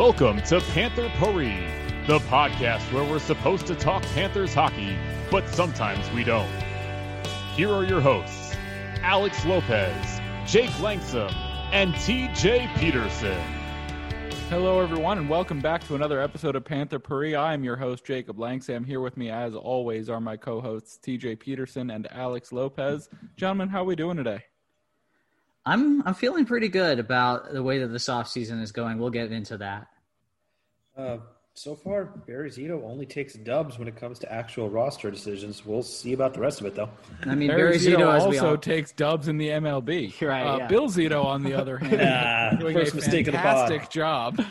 Welcome to Panther Puri, the podcast where we're supposed to talk Panthers hockey, but sometimes we don't. Here are your hosts, Alex Lopez, Jake Langsam, and TJ Peterson. Hello, everyone, and welcome back to another episode of Panther Puri. I am your host, Jacob Langsam. Here with me, as always, are my co-hosts TJ Peterson and Alex Lopez. Gentlemen, how are we doing today? I'm I'm feeling pretty good about the way that this off season is going. We'll get into that. Uh, so far, Barry Zito only takes dubs when it comes to actual roster decisions. We'll see about the rest of it, though. I mean, Barry Barry Zito Zito also all, takes dubs in the MLB. Right, Uh, yeah. Bill Zito, on the other hand, Ah, doing first a mistake of the pod. fantastic job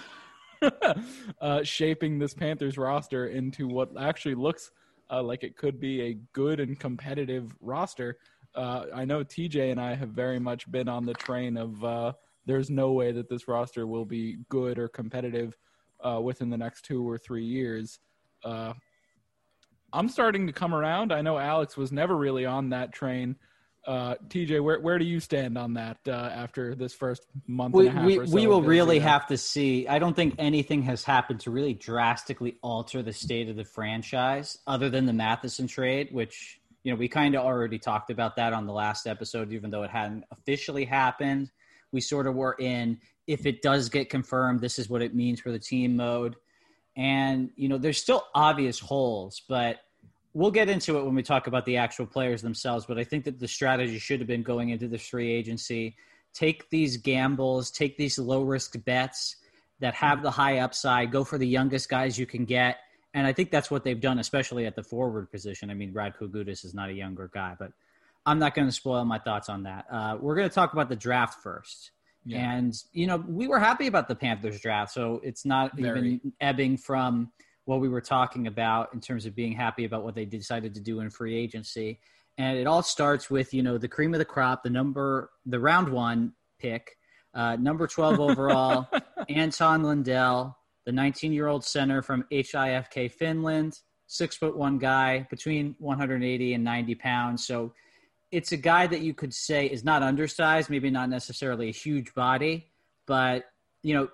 uh, shaping this Panthers roster into what actually looks uh, like it could be a good and competitive roster. Uh, I know TJ and I have very much been on the train of uh, there's no way that this roster will be good or competitive uh, within the next two or three years. Uh, I'm starting to come around. I know Alex was never really on that train. Uh, TJ, where where do you stand on that uh, after this first month we and a half? we, or so we will really have to see. I don't think anything has happened to really drastically alter the state of the franchise, other than the Matheson trade, which you know we kind of already talked about that on the last episode, even though it hadn't officially happened. We sort of were in. If it does get confirmed, this is what it means for the team mode. And, you know, there's still obvious holes, but we'll get into it when we talk about the actual players themselves. But I think that the strategy should have been going into this free agency take these gambles, take these low risk bets that have the high upside, go for the youngest guys you can get. And I think that's what they've done, especially at the forward position. I mean, Radko Gudas is not a younger guy, but I'm not going to spoil my thoughts on that. Uh, we're going to talk about the draft first. Yeah. And, you know, we were happy about the Panthers draft. So it's not Very. even ebbing from what we were talking about in terms of being happy about what they decided to do in free agency. And it all starts with, you know, the cream of the crop, the number, the round one pick, uh, number 12 overall, Anton Lundell, the 19 year old center from HIFK Finland, six foot one guy, between 180 and 90 pounds. So it's a guy that you could say is not undersized, maybe not necessarily a huge body, but, you know,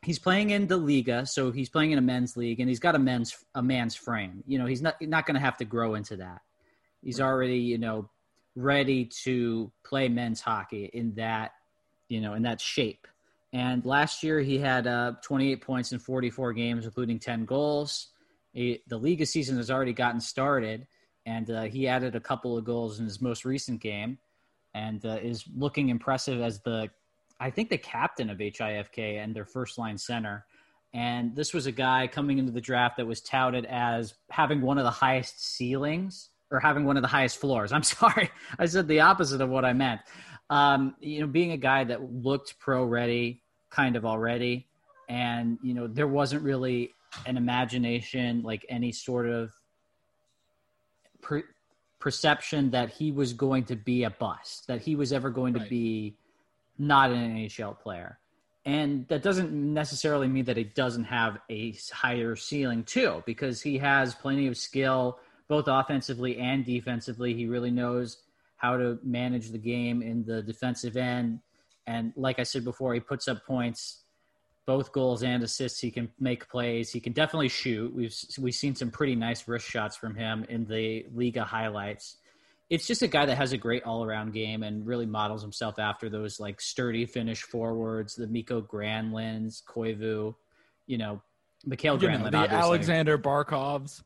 he's playing in the Liga, so he's playing in a men's league, and he's got a men's a man's frame. You know, he's not not going to have to grow into that. He's already you know ready to play men's hockey in that you know in that shape. And last year he had uh, 28 points in 44 games, including 10 goals. He, the Liga season has already gotten started, and uh, he added a couple of goals in his most recent game, and uh, is looking impressive as the I think the captain of HIFK and their first line center. And this was a guy coming into the draft that was touted as having one of the highest ceilings or having one of the highest floors. I'm sorry, I said the opposite of what I meant. Um, you know, being a guy that looked pro ready kind of already, and you know, there wasn't really an imagination like any sort of per- perception that he was going to be a bust, that he was ever going to be not an NHL player. And that doesn't necessarily mean that he doesn't have a higher ceiling too, because he has plenty of skill, both offensively and defensively. He really knows how to manage the game in the defensive end. And like I said before, he puts up points, both goals and assists. He can make plays. He can definitely shoot. We've we've seen some pretty nice wrist shots from him in the Liga highlights it's just a guy that has a great all around game and really models himself after those like sturdy Finnish forwards, the Miko Granlunds, Koivu, you know, Mikhail You know, the obviously. Aleksander Barkovs.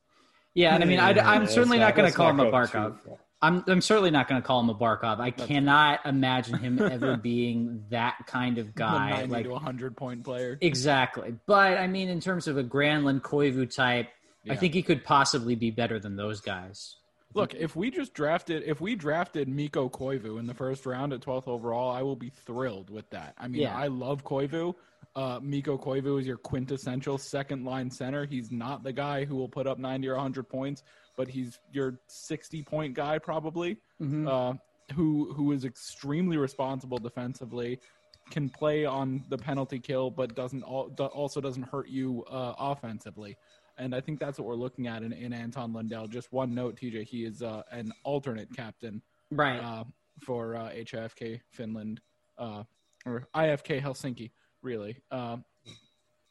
Yeah, and I mean, I, Yeah, I'm certainly not going to let's call him a Barkov. too far. I'm I'm certainly not going to call him a Barkov. I cannot imagine him ever being that kind of guy. 90 like to 100 point player. exactly. But I mean, in terms of a Granlund Koivu type, I think he could possibly be better than those guys. Look, if we just drafted, if we drafted Mikko Koivu in the first round at 12th overall, I will be thrilled with that. I mean, Yeah. I love Koivu. Uh, Mikko Koivu is your quintessential second line center. He's not the guy who will put up 90 or 100 points, but he's your 60 point guy probably. Uh, who who is extremely responsible defensively, can play on the penalty kill, but doesn't al- also doesn't hurt you uh, offensively. And I think that's what we're looking at in, in Anton Lundell. Just one note, TJ, he is uh, an alternate captain Right. uh, for uh, HIFK Finland uh, or IFK Helsinki, really. Uh,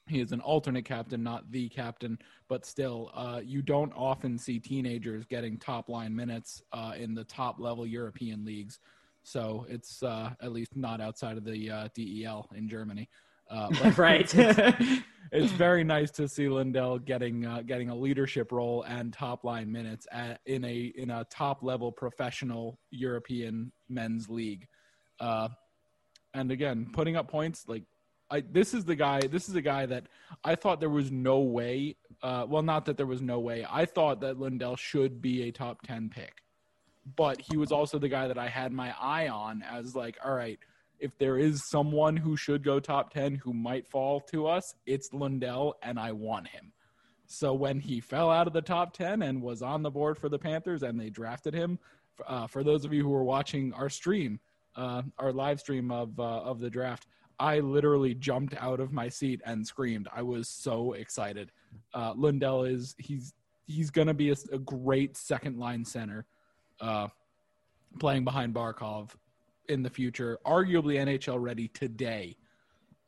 he is an alternate captain, not the captain, but still, uh, you don't often see teenagers getting top line minutes uh, in the top level European leagues. So it's uh, at least not outside of the uh, DEL in Germany. Uh, right. it's very nice to see Lundell getting uh, getting a leadership role and top line minutes at, in a in a top level professional European men's league. Uh, and again, putting up points like I this is the guy. This is a guy that I thought there was no way. Uh, well, not that there was no way. I thought that Lundell should be a top ten pick, but he was also the guy that I had my eye on as like, all right, if there is someone who should go top 10 who might fall to us, it's Lundell, and I want him. So when he fell out of the top 10 and was on the board for the Panthers and they drafted him, uh, for those of you who were watching our stream, uh, our live stream of, uh, of the draft, I literally jumped out of my seat and screamed. I was so excited. Uh, Lundell is, he's, he's to be a, a great second line center uh, playing behind Barkov in the future, arguably NHL ready today.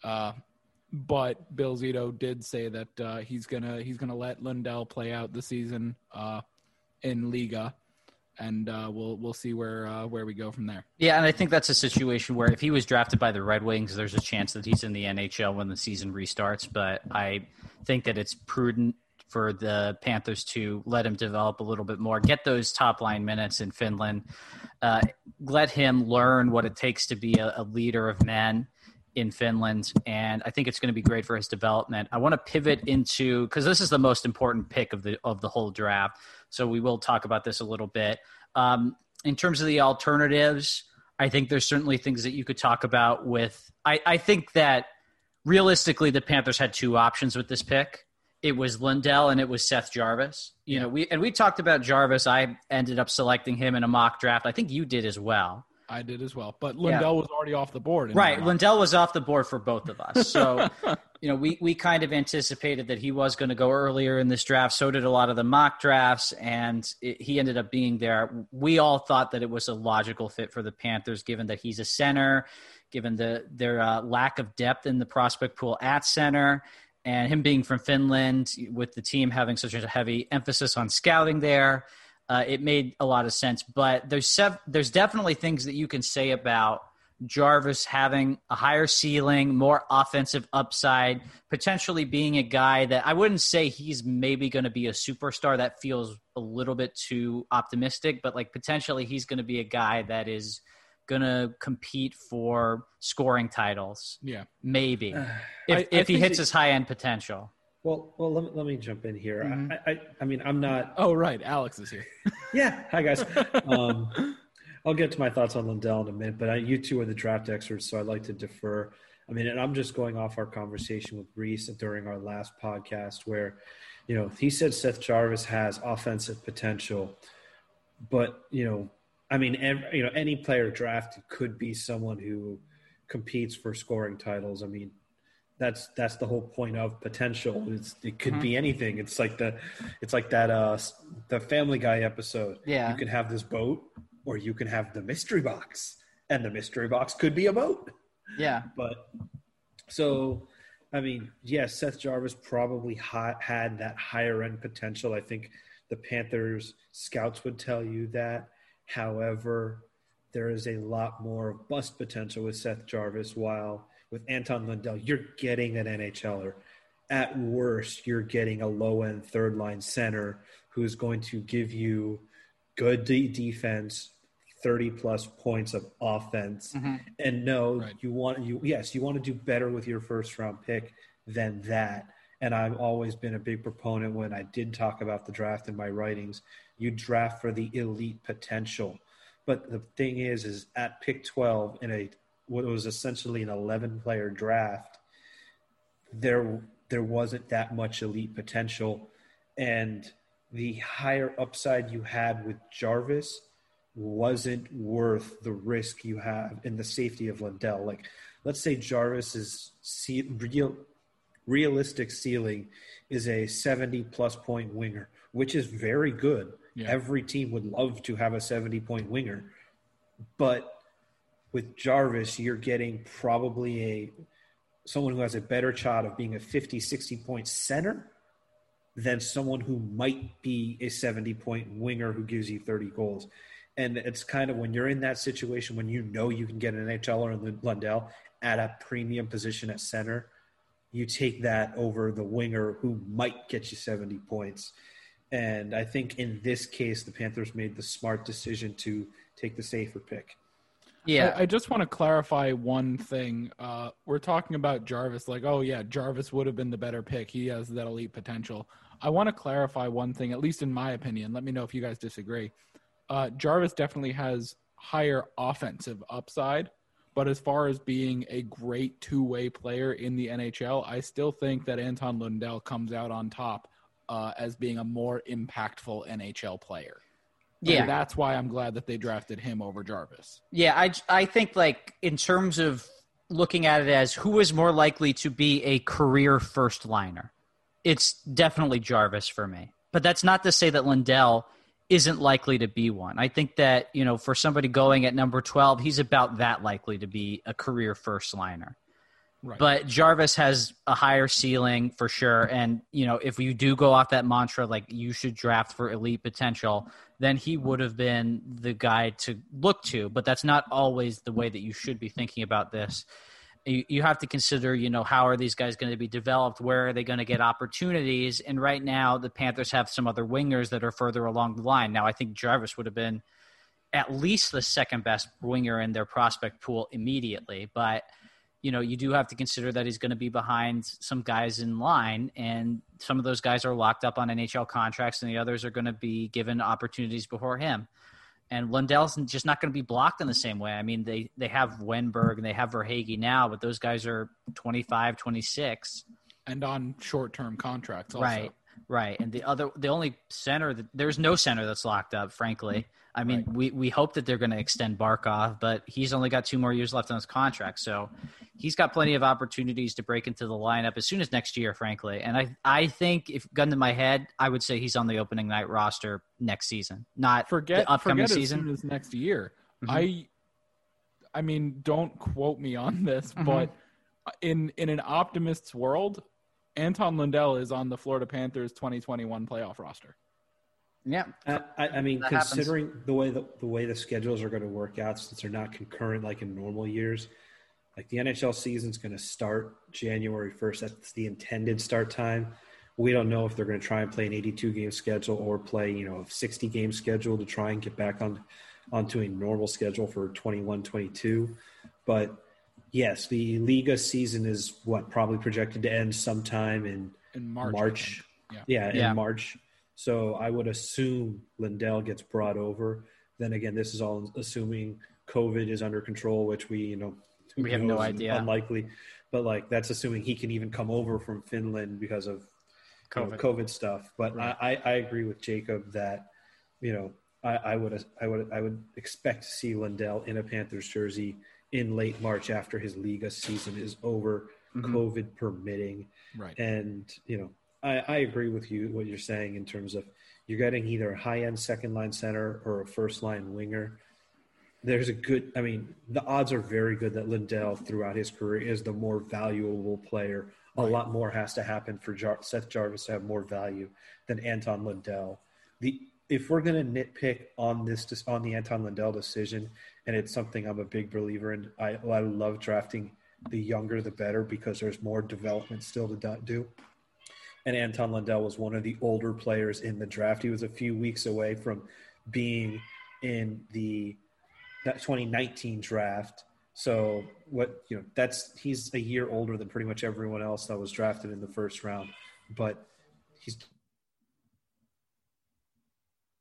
Uh, but Bill Zito did say that uh, he's gonna he's gonna let Lundell play out the season uh, in Liga, and uh, we'll we'll see where uh, where we go from there. Yeah, and I think that's a situation where if he was drafted by the Red Wings, there's a chance that he's in the NHL when the season restarts. But I think that it's prudent for the Panthers to let him develop a little bit more, get those top line minutes in Finland, uh, let him learn what it takes to be a, a leader of men in Finland. And I think it's going to be great for his development. I want to pivot into because this is the most important pick of the of the whole draft. So we will talk about this a little bit. Um, in terms of the alternatives, I think there's certainly things that you could talk about with. I, I think that realistically, the Panthers had two options with this pick. It was Lundell and it was Seth Jarvis. You know, we and we talked about Jarvis. I ended up selecting him in a mock draft. I think you did as well. I did as well, but Lundell was already off the board. Right. Lundell was off the board for both of us. So, you know, we, we kind of anticipated that he was going to go earlier in this draft. So did a lot of the mock drafts, and it, he ended up being there. We all thought that it was a logical fit for the Panthers, given that he's a center, given the their uh, lack of depth in the prospect pool at center, and him being from Finland, with the team having such a heavy emphasis on scouting there uh, it made a lot of sense. But there's sev- there's definitely things that you can say about Jarvis having a higher ceiling, more offensive upside, potentially being a guy that I wouldn't say he's maybe going to be a superstar. That feels a little bit too optimistic, but like potentially he's going to be a guy that is going to compete for scoring titles. Yeah. Maybe I- if, I if he hits that- his high end potential. Well, well, let me, let me jump in here. Mhm. I, I, I mean, I'm not. Oh right, Alex is here. Yeah, hi guys. Um, I'll get to my thoughts on Lundell in a minute, but I, you two are the draft experts, so I'd like to defer. I mean, and I'm just going off our conversation with Reese during our last podcast, where, you know, he said Seth Jarvis has offensive potential, but you know, I mean, ev you know, any player drafted could be someone who competes for scoring titles. I mean, that's that's the whole point of potential. It's, it could be anything. It's like the it's like that uh the Family Guy episode. Yeah. you can have this boat, or you can have the mystery box, and the mystery box could be a boat. Yeah. But so, I mean, yes, Seth Jarvis probably ha- had that higher end potential. I think the Panthers scouts would tell you that. However, there is a lot more bust potential with Seth Jarvis, while with Anton Lundell, you're getting an NHLer. At worst, you're getting a low end third line center who's going to give you good de- defense, 30 plus points of offense. Mm-hmm. And no, Right. you want you yes, you want to do better with your first round pick than that. And I've always been a big proponent when I did talk about the draft in my writings. You draft for the elite potential. But the thing is, is at pick 12 in a what was essentially an 11 player draft, there there wasn't that much elite potential and the higher upside you had with Jarvis wasn't worth the risk you have in the safety of Lundell. Like, let's say Jarvis's ce- real, realistic ceiling is a 70 plus point winger, which is very good. Yeah. Every team would love to have a 70 point winger. But with Jarvis, you're getting probably a someone who has a better shot of being a 50, 60 point center than someone who might be a 70 point winger who gives you 30 goals. And it's kind of when you're in that situation when you know you can get an NHLer in Lundell at a premium position at center, you take that over the winger who might get you 70 points. And I think in this case, the Panthers made the smart decision to take the safer pick. Yeah. I, I just want to clarify one thing. Uh, we're talking about Jarvis, like, oh yeah, Jarvis would have been the better pick. He has that elite potential. I want to clarify one thing, at least in my opinion. Let me know if you guys disagree. Uh, Jarvis definitely has higher offensive upside, but as far as being a great two-way player in the NHL, I still think that Anton Lundell comes out on top uh, as being a more impactful NHL player. And yeah. that's why I'm glad that they drafted him over Jarvis. Yeah, I I think like in terms of looking at it as who is more likely to be a career first liner, it's definitely Jarvis for me. But that's not to say that Lundell isn't likely to be one. I think that, you know, for somebody going at number 12, he's about that likely to be a career first liner. Right. But Jarvis has a higher ceiling for sure. And, you know, if you do go off that mantra, like you should draft for elite potential, then he would have been the guy to look to. But that's not always the way that you should be thinking about this. You, you have to consider, you know, how are these guys going to be developed? Where are they going to get opportunities? And right now, the Panthers have some other wingers that are further along the line. Now, I think Jarvis would have been at least the second best winger in their prospect pool immediately. But you know, you do have to consider that he's going to be behind some guys in line, and some of those guys are locked up on NHL contracts, and the others are going to be given opportunities before him. And Lundell's just not going to be blocked in the same way. I mean, they they have Wennberg and they have Verhaeghe now, but those guys are 25, 26. and on short-term contracts also. Right, right. And the other, the only center that there's no center that's locked up. Frankly, I mean, Right. we we hope that they're going to extend Barkov, but he's only got two more years left on his contract, so he's got plenty of opportunities to break into the lineup as soon as next year. Frankly, and I I think if gun to my head, I would say he's on the opening night roster next season, not Forget the upcoming forget season. as soon as next year. Mhm. I I mean, don't quote me on this, Mhm. but in in an optimist's world, Anton Lundell is on the Florida Panthers 2021 playoff roster. Yeah, I, I I mean, That happens. considering the way the, the way the schedules are going to work out, since they're not concurrent like in normal years, like the NHL season's going to start January first. That's the intended start time. We don't know if they're going to try and play an 82 game schedule or play, you know, a 60 game schedule to try and get back on onto a normal schedule for 21 22. But yes, the Liga season is what probably projected to end sometime in In March. March. think. Yeah, in Yeah. March. So I would assume Lundell gets brought over. Then again, this is all assuming COVID is under control, which we, you know, We have no idea. Unlikely, but like that's assuming he can even come over from Finland because of you know, COVID. COVID stuff. But Right. I, I, agree with Jacob that you know I, I would I would I would expect to see Lundell in a Panthers jersey in late March after his Liga season is over, Mhm. COVID permitting. Right. And you know, I, I agree with you what you're saying in terms of you're getting either a high end second line center or a first line winger. There's a good I mean, the odds are very good that Lundell throughout his career is the more valuable player. A Right. lot more has to happen for Jar- Seth Jarvis to have more value than Anton Lundell. The if we're going to nitpick on this on the Anton Lundell decision, and it's something I'm a big believer in. I I love drafting the younger the better because there's more development still to do- do. And Anton Lundell was one of the older players in the draft. He was a few weeks away from being in the 2019 draft. So what you know that's he's a year older than pretty much everyone else that was drafted in the first round, but he's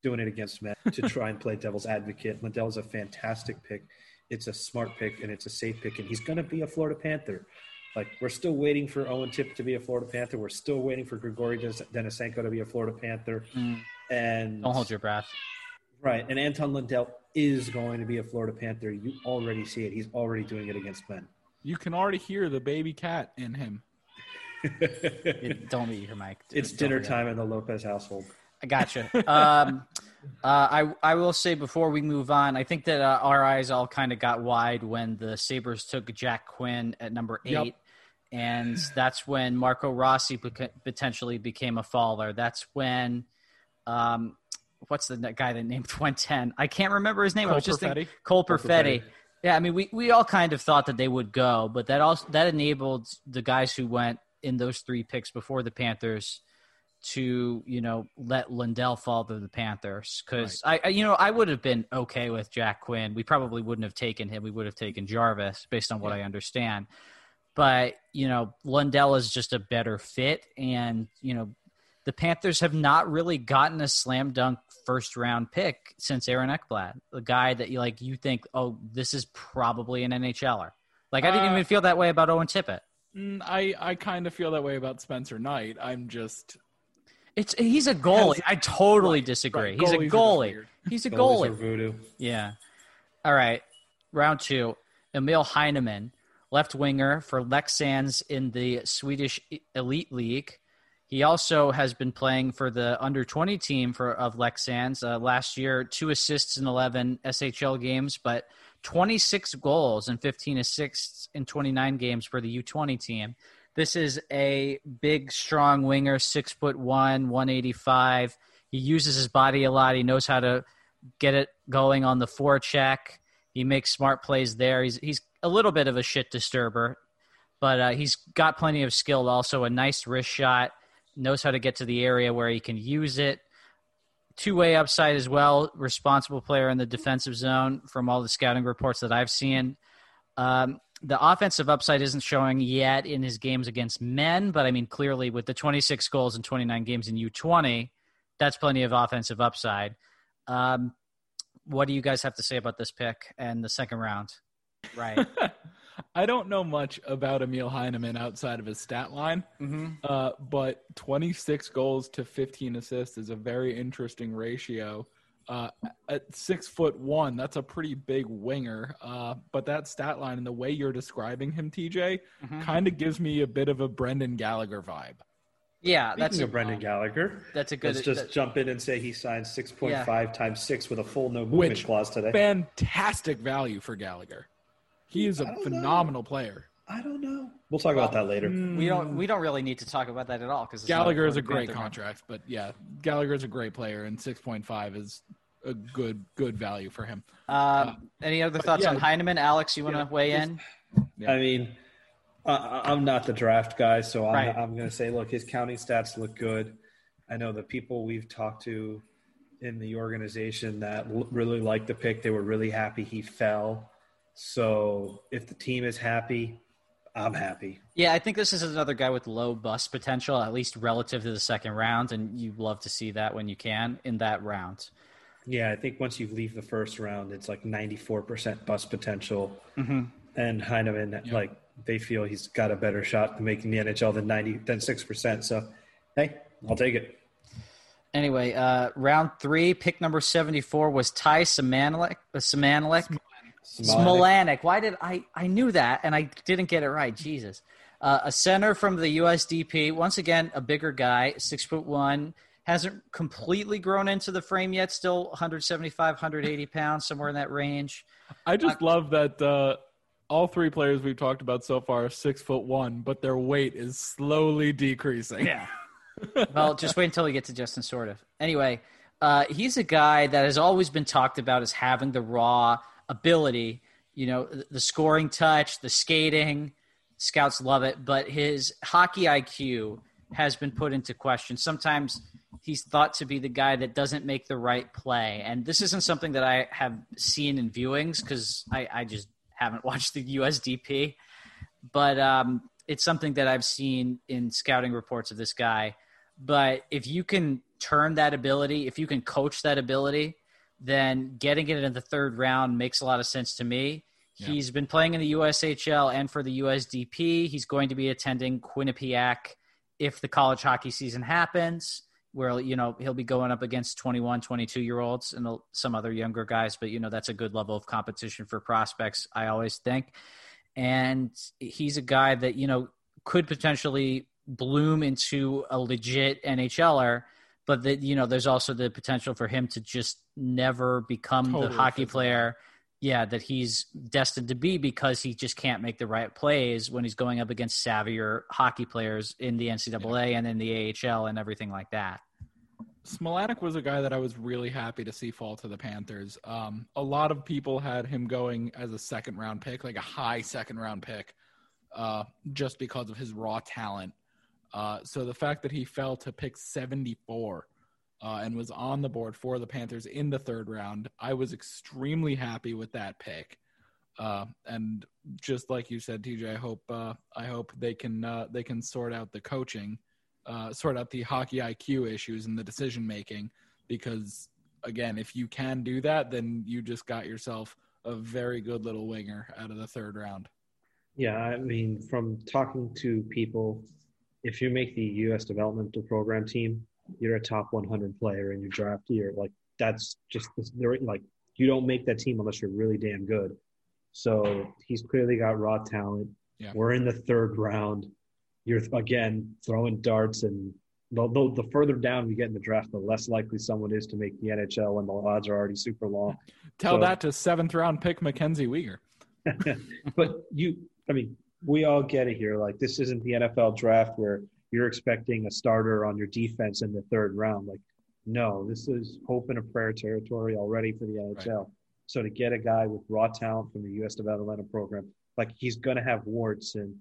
doing it against men to try and play devil's advocate. Lundell's a fantastic pick. It's a smart pick and it's a safe pick, and he's going to be a Florida Panther. Like we're still waiting for Owen Tippett to be a Florida Panther. We're still waiting for Grigori Denisenko to be a Florida Panther. Mm. And don't hold your breath. Right, and Anton Lundell is going to be a Florida Panther. You already see it. He's already doing it against men. You can already hear the baby cat in him. it, don't eat your mic. It's dinner time in the Lopez household. I gotcha. um, uh, I I will say before we move on, I think that uh, our eyes all kind of got wide when the Sabres took Jack Quinn at number eight. Yep. And that's when Marco Rossi potentially became a faller. That's when, um, what's the guy that named went 10? I can't remember his name. Cole I was just Perfetti. thinking Cole Perfetti. Yeah, I mean, we, we all kind of thought that they would go, but that also that enabled the guys who went in those three picks before the Panthers to you know let Lundell fall to the Panthers because right. I, I, you know I would have been okay with Jack Quinn. We probably wouldn't have taken him. We would have taken Jarvis based on what yeah. I understand. But you know Lundell is just a better fit, and you know the Panthers have not really gotten a slam dunk first round pick since Aaron Ekblad, the guy that you like you think oh this is probably an NHLer. Like I didn't uh, even feel that way about Owen Tippett. Mm, I I kind of feel that way about Spencer Knight. I'm just it's he's a goalie. I totally disagree. Right. He's a goalie. He's a goalie. voodoo. Yeah. All right. Round two. Emil Heineman, left winger for Leksands in the Swedish Elite League. He also has been playing for the under 20 team for of Leksands. Uh, last year, two assists in 11 SHL games, but 26 goals and 15 assists in 29 games for the U20 team. This is a big, strong winger, six foot one, 185. He uses his body a lot. He knows how to get it going on the forecheck. He makes smart plays there. He's he's a little bit of a shit disturber, but uh, he's got plenty of skill. Also, a nice wrist shot. Knows how to get to the area where he can use it. Two way upside as well. Responsible player in the defensive zone from all the scouting reports that I've seen. Um, the offensive upside isn't showing yet in his games against men, but I mean, clearly with the 26 goals in 29 games in U20, that's plenty of offensive upside. Um, what do you guys have to say about this pick and the second round? Right. I don't know much about Emil Heineman outside of his stat line, mm-hmm. uh, but 26 goals to 15 assists is a very interesting ratio uh, at six foot one, that's a pretty big winger. Uh, but that stat line and the way you're describing him, TJ, mm-hmm. kind of gives me a bit of a Brendan Gallagher vibe. Yeah, Speaking that's a Brendan Gallagher. That's a good. Let's just that, jump in and say he signed six point yeah. five times six with a full no movement Which, clause today. Fantastic value for Gallagher. He is a phenomenal know. player. I don't know. We'll talk well, about that later. We don't. We don't really need to talk about that at all because Gallagher is a great contract. But yeah, Gallagher is a great player, and six point five is a good good value for him. Um, uh, any other thoughts yeah, on Heineman, Alex? You want to yeah, weigh in? Yeah. I mean, uh, I'm not the draft guy, so I'm, right. I'm going to say, look, his counting stats look good. I know the people we've talked to in the organization that really liked the pick, they were really happy he fell. So if the team is happy, I'm happy. Yeah, I think this is another guy with low bust potential, at least relative to the second round, and you love to see that when you can in that round. Yeah, I think once you leave the first round, it's like 94% bust potential. Mm-hmm. And Heineman, yeah. like, they feel he's got a better shot to making the NHL than 90 than 6%. So, hey, I'll take it. Anyway, uh, round three, pick number 74 was Ty Smailanek. Uh, Smailanek. Smailanek. Why did I? I knew that and I didn't get it right. Jesus. Uh, a center from the USDP. Once again, a bigger guy, six foot one, hasn't completely grown into the frame yet. Still 175, 180 pounds, somewhere in that range. I just uh, love that uh, all three players we've talked about so far are six foot one, but their weight is slowly decreasing. Yeah. well, just wait until we get to Justin Sourdif. Anyway, uh, he's a guy that has always been talked about as having the raw ability, you know, the scoring touch, the skating. Scouts love it, but his hockey IQ has been put into question. Sometimes he's thought to be the guy that doesn't make the right play. And this isn't something that I have seen in viewings because I, I, just haven't watched the USDP. But um, it's something that I've seen in scouting reports of this guy. But if you can turn that ability, if you can coach that ability, then getting it in the third round makes a lot of sense to me. Yeah. He's been playing in the USHL and for the USDP. He's going to be attending Quinnipiac if the college hockey season happens where you know he'll be going up against 21 22 year olds and some other younger guys but you know that's a good level of competition for prospects i always think and he's a guy that you know could potentially bloom into a legit nhler but that you know there's also the potential for him to just never become totally the hockey player yeah, that he's destined to be because he just can't make the right plays when he's going up against savvier hockey players in the NCAA yeah. and in the AHL and everything like that. Smilanic was a guy that I was really happy to see fall to the Panthers. Um, a lot of people had him going as a second round pick, like a high second round pick, uh, just because of his raw talent. Uh, so the fact that he fell to pick 74 uh, and was on the board for the Panthers in the third round. I was extremely happy with that pick. Uh, and just like you said, TJ, I hope uh, I hope they can uh, they can sort out the coaching, uh, sort out the hockey IQ issues and the decision making. Because again, if you can do that, then you just got yourself a very good little winger out of the third round. Yeah, I mean, from talking to people, if you make the U.S. developmental program team, you're a top 100 player in your draft year. Like that's just like you don't make that team unless you're really damn good. So he's clearly got raw talent. Yeah. We're in the third round. You're again throwing darts, and the, the, the, further down we get in the draft, the less likely someone is to make the NHL when the odds are already super long. Tell so, that to seventh round pick MacKenzie Weegar. but you, I mean, we all get it here. Like this isn't the NFL draft where you're expecting a starter on your defense in the third round. Like, no, this is hope and a prayer territory already for the NHL. Right. So to get a guy with raw talent from the U.S. developmental program, like he's going to have warts, and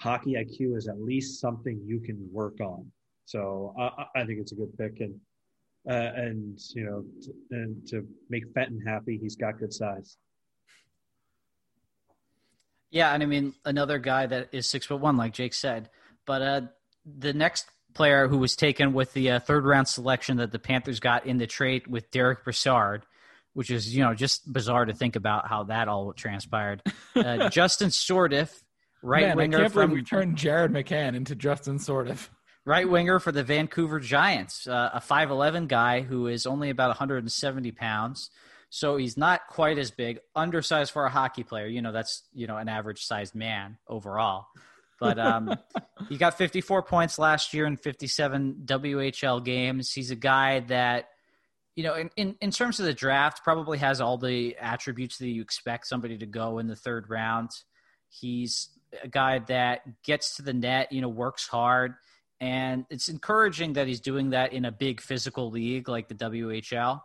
hockey IQ is at least something you can work on. So I, I think it's a good pick, and uh, and you know, t- and to make Fenton happy, he's got good size. Yeah, and I mean another guy that is six foot one, like Jake said, but uh, the next player who was taken with the uh, third round selection that the Panthers got in the trade with Derek Brassard, which is you know just bizarre to think about how that all transpired. Uh, Justin Sourdif, right Man, winger. I can't from, believe we turned Jared McCann into Justin Sourdif. Right winger for the Vancouver Giants, uh, a 5'11 guy who is only about 170 pounds. So he's not quite as big, undersized for a hockey player. You know, that's, you know, an average sized man overall. But um, he got 54 points last year in 57 WHL games. He's a guy that, you know, in, in, in terms of the draft, probably has all the attributes that you expect somebody to go in the third round. He's a guy that gets to the net, you know, works hard. And it's encouraging that he's doing that in a big physical league like the WHL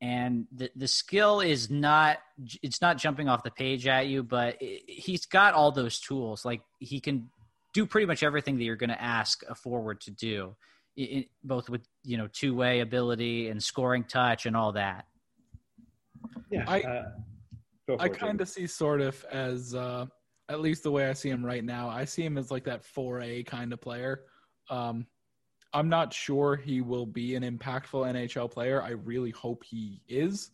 and the the skill is not it's not jumping off the page at you but it, he's got all those tools. Like he can do pretty much everything that you're going to ask a forward to do it, both with you know two way ability and scoring touch and all that. Yeah i uh, i kind of see Sourdif as uh at least the way i see him right now i see him as like that 4a kind of player. Um I'm not sure he will be an impactful NHL player. I really hope he is.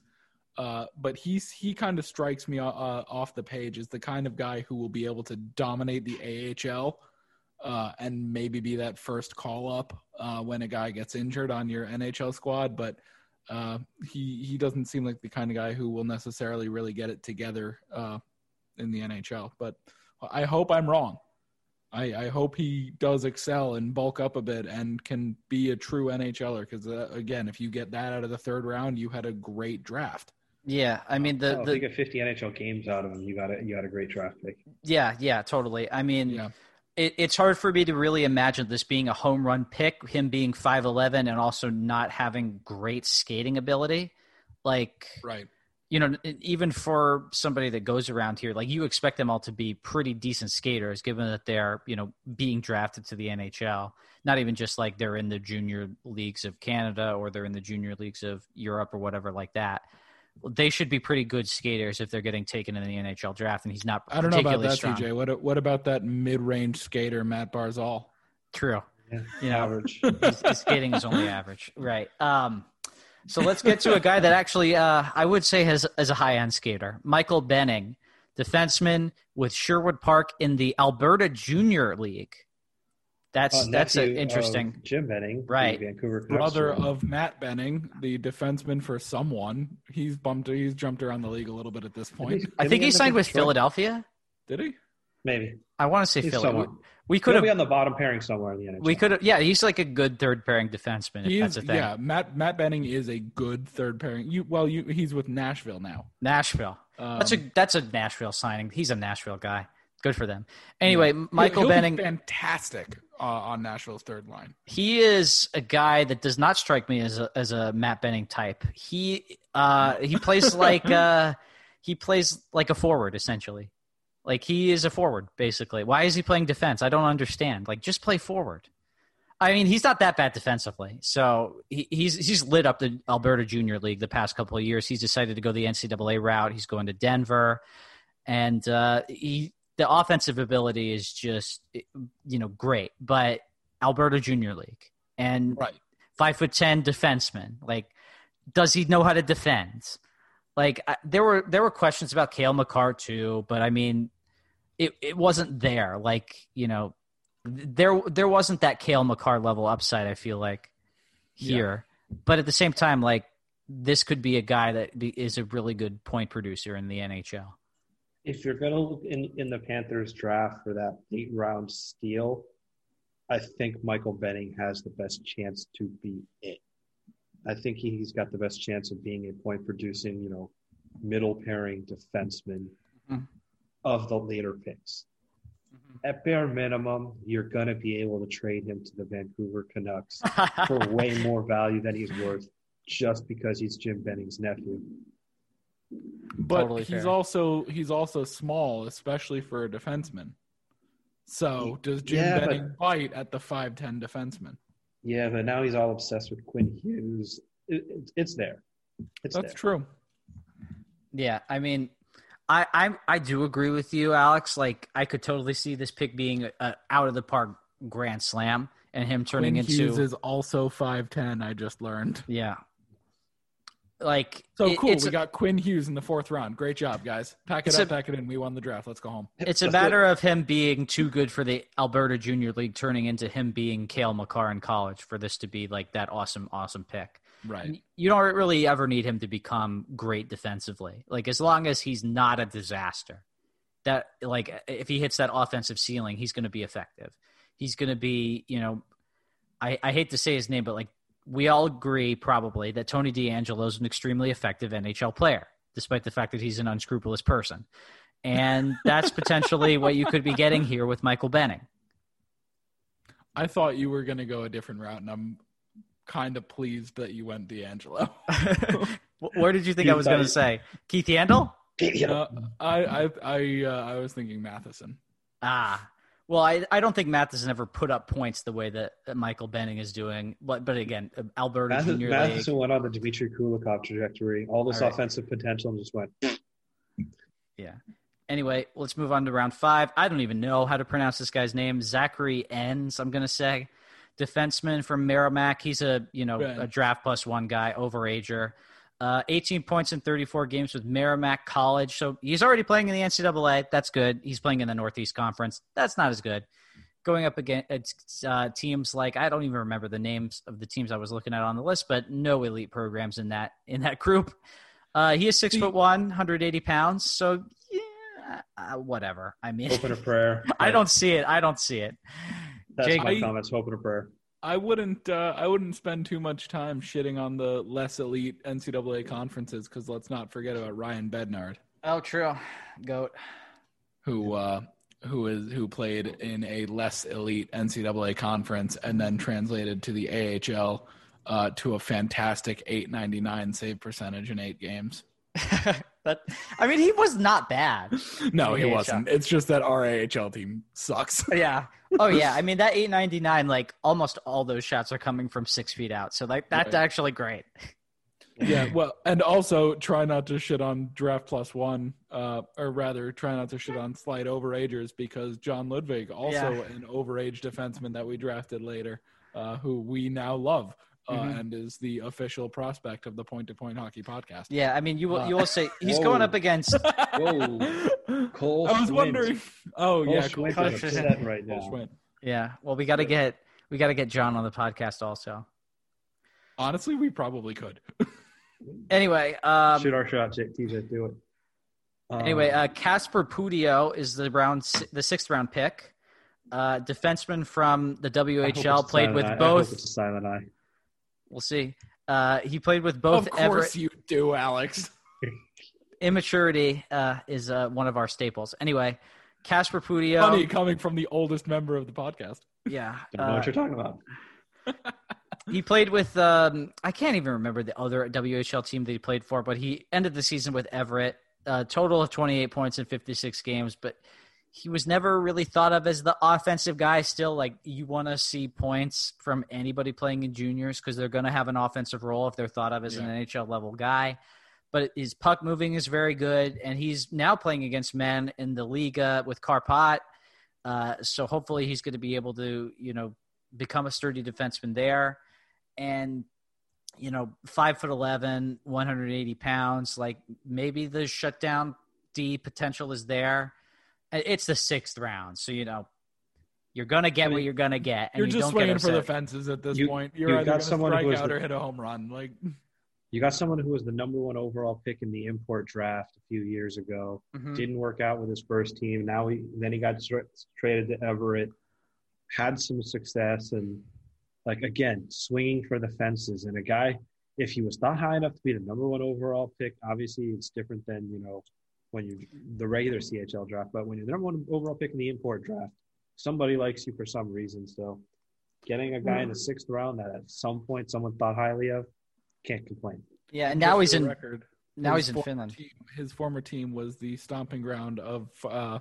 Uh, but he's he kind of strikes me uh, off the page as the kind of guy who will be able to dominate the AHL uh, and maybe be that first call up uh, when a guy gets injured on your NHL squad. But uh, he he doesn't seem like the kind of guy who will necessarily really get it together uh, in the NHL. But I hope I'm wrong. I, I hope he does excel and bulk up a bit and can be a true NHLer. Because uh, again, if you get that out of the third round, you had a great draft. Yeah, I mean the, oh, the you get 50 NHL games out of him, you got a, you got a great draft pick. Yeah, yeah, totally. I mean, yeah. it, it's hard for me to really imagine this being a home run pick, him being 5'11 and also not having great skating ability. Like, right. You know, even for somebody that goes around here, like you expect them all to be pretty decent skaters, given that they're, you know, being drafted to the NHL. Not even just like they're in the junior leagues of Canada or they're in the junior leagues of Europe or whatever like that. They should be pretty good skaters if they're getting taken in the NHL draft, and he's not. I don't know about that, strong. TJ. What what about that mid-range skater, Mat Barzal? True. Yeah, You know, average. his, his skating is only average, right? Um, so let's get to a guy that actually, uh, I would say, has is a high end skater, Michael Benning, defenseman with Sherwood Park in the Alberta Junior League. That's Uh, that's a, interesting. Jim Benning, Right. Vancouver Brother GM. of Matt Benning, the defenseman for someone. He's bumped. He's jumped around the league a little bit at this point. Did I did think he end signed with Detroit? Philadelphia. Did he? Maybe I want to say He's Philly. We, someone. we could could be on the bottom pairing somewhere in the NHL. We could have. Yeah, he's like a good third pairing defenseman. If He that's is. a thing. Yeah, Matt Matt Benning is a good third pairing. You well, you he's with Nashville now. Nashville. Um, That's a that's a Nashville signing. He's a Nashville guy. Good for them. Anyway, he'll- Michael he'll be Benning. fantastic uh, on Nashville's third line. he is a guy that does not strike me as a as a Matt Benning type. He uh he plays like uh he plays like a forward essentially. Like he is a forward basically. Why is he playing defense? I don't understand. Like just play forward. I mean, he's not that bad defensively. So he, he's he's lit up the Alberta Junior League the past couple of years. He's decided to go the NCAA route. He's going to Denver, and uh, he the offensive ability is just you know great. But Alberta Junior League and Right. five foot ten defenseman. Like, does he know how to defend? Like, I, there were there were questions about Cale Makar too, but I mean, it it wasn't there. Like, you know, there there wasn't that Cale Makar level upside. I feel like here, but at the same time, like this could be a guy that be, is a really good point producer in the NHL. if you're going to look in, in the Panthers draft for that eight round steal, I think Michael Benning has the best chance to be it. I think he's got the best chance of being a point producing, you know, middle pairing defenseman Mhm. Of the later picks. Mm-hmm. At bare minimum, you're going to be able to trade him to the Vancouver Canucks for way more value than he's worth just because he's Jim Benning's nephew. But Totally he's fair. also he's also small, especially for a defenseman. So does Jim Yeah, Benning bite at the five ten defenseman? Yeah, but now he's all obsessed with Quinn Hughes. It, it, it's there. It's That's there. true. Yeah, I mean, I I I do agree with you, Alex. Like, I could totally see this pick being a, a out of the park grand slam and him turning Quinn into Hughes is also five ten. I just learned. yeah. Like So it- cool. It's we got Quinn Hughes in the fourth round. Great job, guys. Pack it up, a- pack it in. We won the draft. Let's go home. it's a Let's do it. matter of him being too good for the Alberta Junior League, turning into him being Cale Makar in college for this to be like that awesome, awesome pick. Right. You don't really ever need him to become great defensively. Like as long as he's not a disaster, that like if he hits that offensive ceiling, he's going to be effective. He's going to be, you know, I, I hate to say his name, but like we all agree probably that Tony DeAngelo is an extremely effective NHL player, despite the fact that he's an unscrupulous person. And that's potentially what you could be getting here with Michael Benning. I thought you were going to go a different route, and I'm kind of pleased that you went DeAngelo. Where did you think You I was going to say? Keith Yandle? uh, I I I, uh, I was thinking Matheson. Ah, well, I I don't think Matheson ever put up points the way that, that Michael Benning is doing. But but again, Alberta Matheson, Junior Matheson League. went on the Dmitry Kulikov trajectory, all this All right. offensive potential, and just went. Yeah. Anyway, let's move on to round five. I don't even know how to pronounce this guy's name. Zachary Enns, I'm gonna say, defenseman from Merrimack. He's a you know Right. a draft plus one guy, overager. Uh, 18 points in 34 games with Merrimack College. So he's already playing in the NCAA. That's good. He's playing in the Northeast Conference. That's not as good. Going up against uh, teams like I don't even remember the names of the teams I was looking at on the list, but no elite programs in that in that group. Uh, he is six foot one, 180 pounds. So yeah, uh, whatever. I mean, Hoping a prayer. I don't see it. I don't see it. That's Jake- my I- comments. Hoping a prayer. I wouldn't uh, I wouldn't spend too much time shitting on the less elite NCAA conferences because let's not forget about Ryan Bednard, Oh, true. Goat. who uh, who is who played in a less elite NCAA conference and then translated to the AHL uh, to a fantastic 899 save percentage in eight games. but I mean, he was not bad. No, he AHL. wasn't. It's just that our AHL team sucks. Yeah. Oh yeah. I mean, that 899, like almost all those shots are coming from six feet out. So like that's Right. actually great. yeah, well, and also try not to shit on draft plus one, uh, or rather, try not to shit on slight overagers because John Ludwig, also Yeah. an overage defenseman that we drafted later, uh, who we now love, uh, Mhm. and is the official prospect of the Point to Point Hockey Podcast. Yeah. I mean, you will Uh, you will say he's Whoa. going up against. Whoa. Cole I was Schwindt. wondering. Oh Cole yeah, Cole is Schwindt. upset right now. Schwindt. Yeah. Well, we got to get we got to get John on the podcast also. Honestly, we probably could. Anyway, um, Shoot our shot, J- TJ. Do it. Um, Anyway, uh, Kasper Puutio is the round, the sixth round pick. Uh, defenseman from the I hope it's WHL played with. I both. it's silent eye. We'll see. Uh, he played with both of course Everett. you do, Alex. Immaturity uh, is uh, one of our staples. Anyway, Kasper Puutio. Funny coming from the oldest member of the podcast. Yeah, Don't know uh, what you're talking about. he played with. Um, I can't even remember the other WHL team that he played for, but he ended the season with Everett. A total of 28 points in 56 games, but he was never really thought of as the offensive guy. Still, like you want to see points from anybody playing in juniors because they're going to have an offensive role if they're thought of as an NHL level guy. But his puck moving is very good, and he's now playing against men in the Liiga with Kärpät. Uh, so hopefully he's going to be able to, you know, become a sturdy defenseman there. And, you know, five foot 11, 180 pounds, like maybe the shutdown D potential is there. Uh, It's the sixth round. So, you know, you're going to get I mean, what you're going to get. And You're you just don't swinging get for the fences at this You- point. You're you've either got going to someone strike is out the- or hit a home run. Like, You got someone who was the number one overall pick in the import draft a few years ago. Mhm. Didn't work out with his first team. Now he then he got tra- traded to Everett, had some success, and like again swinging for the fences. And a guy, if he was thought high enough to be the number one overall pick, obviously it's different than you know when you the regular CHL draft. But when you're the number one overall pick in the import draft, somebody likes you for some reason. So getting a guy in the sixth round that at some point someone thought highly of, can't complain. Yeah. And now he's for the in, record. now he's in Finland. Team, his former team was the stomping ground of uh,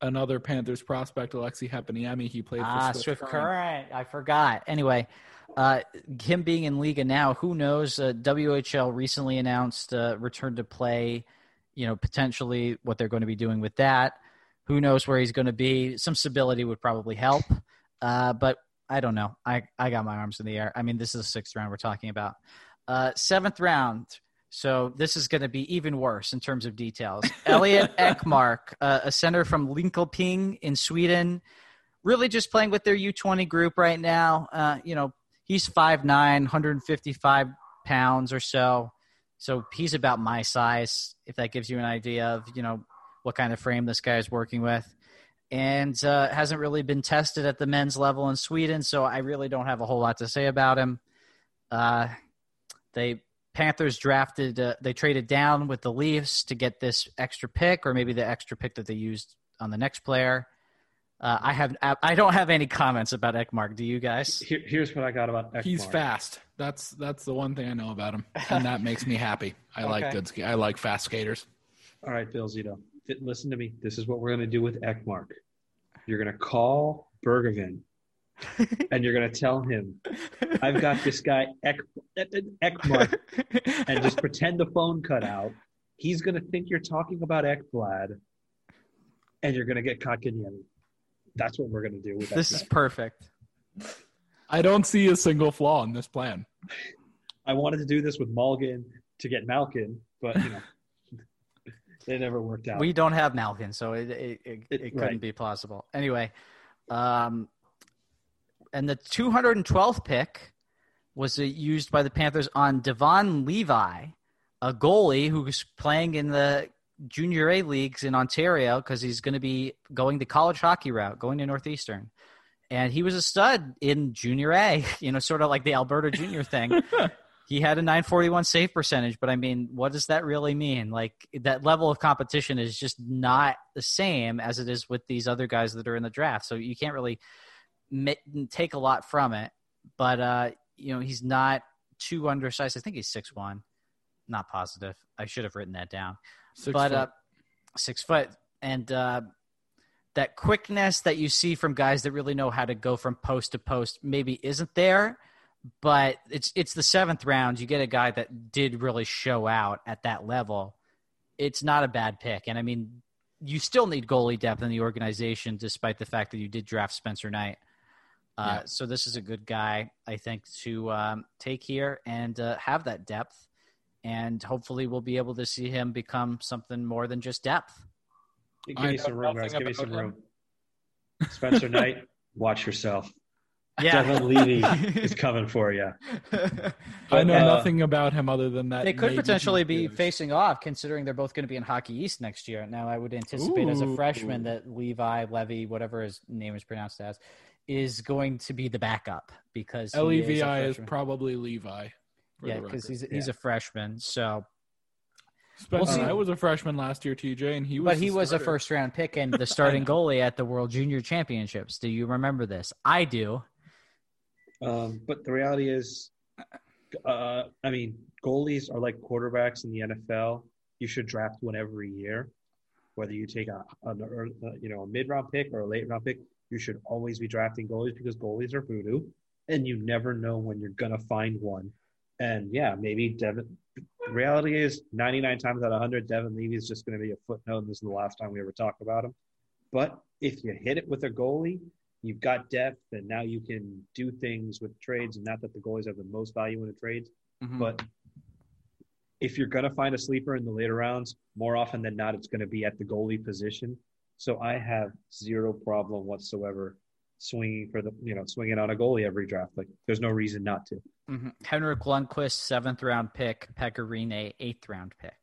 another Panthers prospect, Aleksi Heponiemi. He played for Ah, Swift, Swift Current. Current. I forgot. Anyway, uh, him being in Liiga now, who knows? Uh, WHL recently announced uh, return to play. You know, potentially what they're going to be doing with that. Who knows where he's going to be? Some stability would probably help, uh, but I don't know. I I got my arms in the air. I mean, this is the sixth round we're talking about. Uh, seventh round. So this is going to be even worse in terms of details. Elliot Ekmark, uh, a center from Linköping in Sweden, really just playing with their U20 group right now. Uh, you know, he's 5'9", 155 pounds or so. So he's about my size, if that gives you an idea of, you know, what kind of frame this guy is working with. And uh, hasn't really been tested at the men's level in Sweden, so I really don't have a whole lot to say about him. Uh, they Panthers drafted, uh, they traded down with the Leafs to get this extra pick, or maybe the extra pick that they used on the next player. Uh, I have, I don't have any comments about Ekmark. Do you guys? Here, here's what I got about Ekmar. He's fast. That's that's the one thing I know about him, and that makes me happy. I like good. I like fast skaters. All right, Bill Zito, listen to me. This is what we're going to do with Ekmark. You're going to call Bergevin, and you're going to tell him, "I've got this guy Ek- Ekmark," and just pretend the phone cut out. He's going to think you're talking about Ekblad, and you're going to get caught Kotkaniemi. That's what we're going to do with This Ekmark. is perfect. I don't see a single flaw in this plan. I wanted to do this with Mulligan to get Malkin, but you know, they never worked out. We don't have Malkin, so it it, it, It- it couldn't right. be plausible. Anyway, um, and the 212th pick was uh, used by the Panthers on Devon Levi, a goalie who's playing in the junior A leagues in Ontario because he's going to be going the college hockey route, going to Northeastern. And he was a stud in junior A, you know, sort of like the Alberta junior thing. he had a 941 save percentage, but I mean, what does that really mean? Like that level of competition is just not the same as it is with these other guys that are in the draft. So you can't really take a lot from it. But uh, you know, he's not too undersized. I think he's six one. not positive. I should have written that down. Six but foot. uh, six foot and uh, that quickness that you see from guys that really know how to go from post to post maybe isn't there. But it's it's the seventh round. You get a guy that did really show out at that level. It's not a bad pick, and I mean, you still need goalie depth in the organization, despite the fact that you did draft Spencer Knight. Uh, Yeah. So this is a good guy, I think, to um, take here and uh, have that depth, and hopefully we'll be able to see him become something more than just depth. Give me some room, guys. Give me some room. Spencer Knight, watch yourself. Yeah, Devon Levy is coming for you. I know uh, nothing about him other than that. they could potentially be is. facing off, considering they're both going to be in Hockey East next year. Now, I would anticipate as a freshman that Levi Levy, whatever his name is pronounced as, is going to be the backup because he is Levi is probably Levi. For yeah, because record. he's he's a freshman. So, Spencer see. Knight was a freshman last year, TJ, and he was. but the he was a first round pick and the starting goalie at the World Junior Championships. Do you remember this? I do. Um, but the reality is, uh, I mean, goalies are like quarterbacks in the NFL. You should draft one every year, whether you take a, an early, uh, you know a mid round pick or a late round pick. You should always be drafting goalies because goalies are voodoo, and you never know when you're gonna find one. And yeah, maybe Devon. The reality is, 99 times out of 100, Devon Levy is just going to be a footnote. And this is the last time we ever talk about him. But if you hit it with a goalie, you've got depth, and now you can do things with trades. And not that the goalies have the most value in a trade, Mhm. but if you're going to find a sleeper in the later rounds, more often than not, it's going to be at the goalie position. So I have zero problem whatsoever swinging for the you know swinging on a goalie every draft. Like there's no reason not to. Mhm. Henrik Lundqvist, seventh round pick. Pekka Rinne, eighth round pick.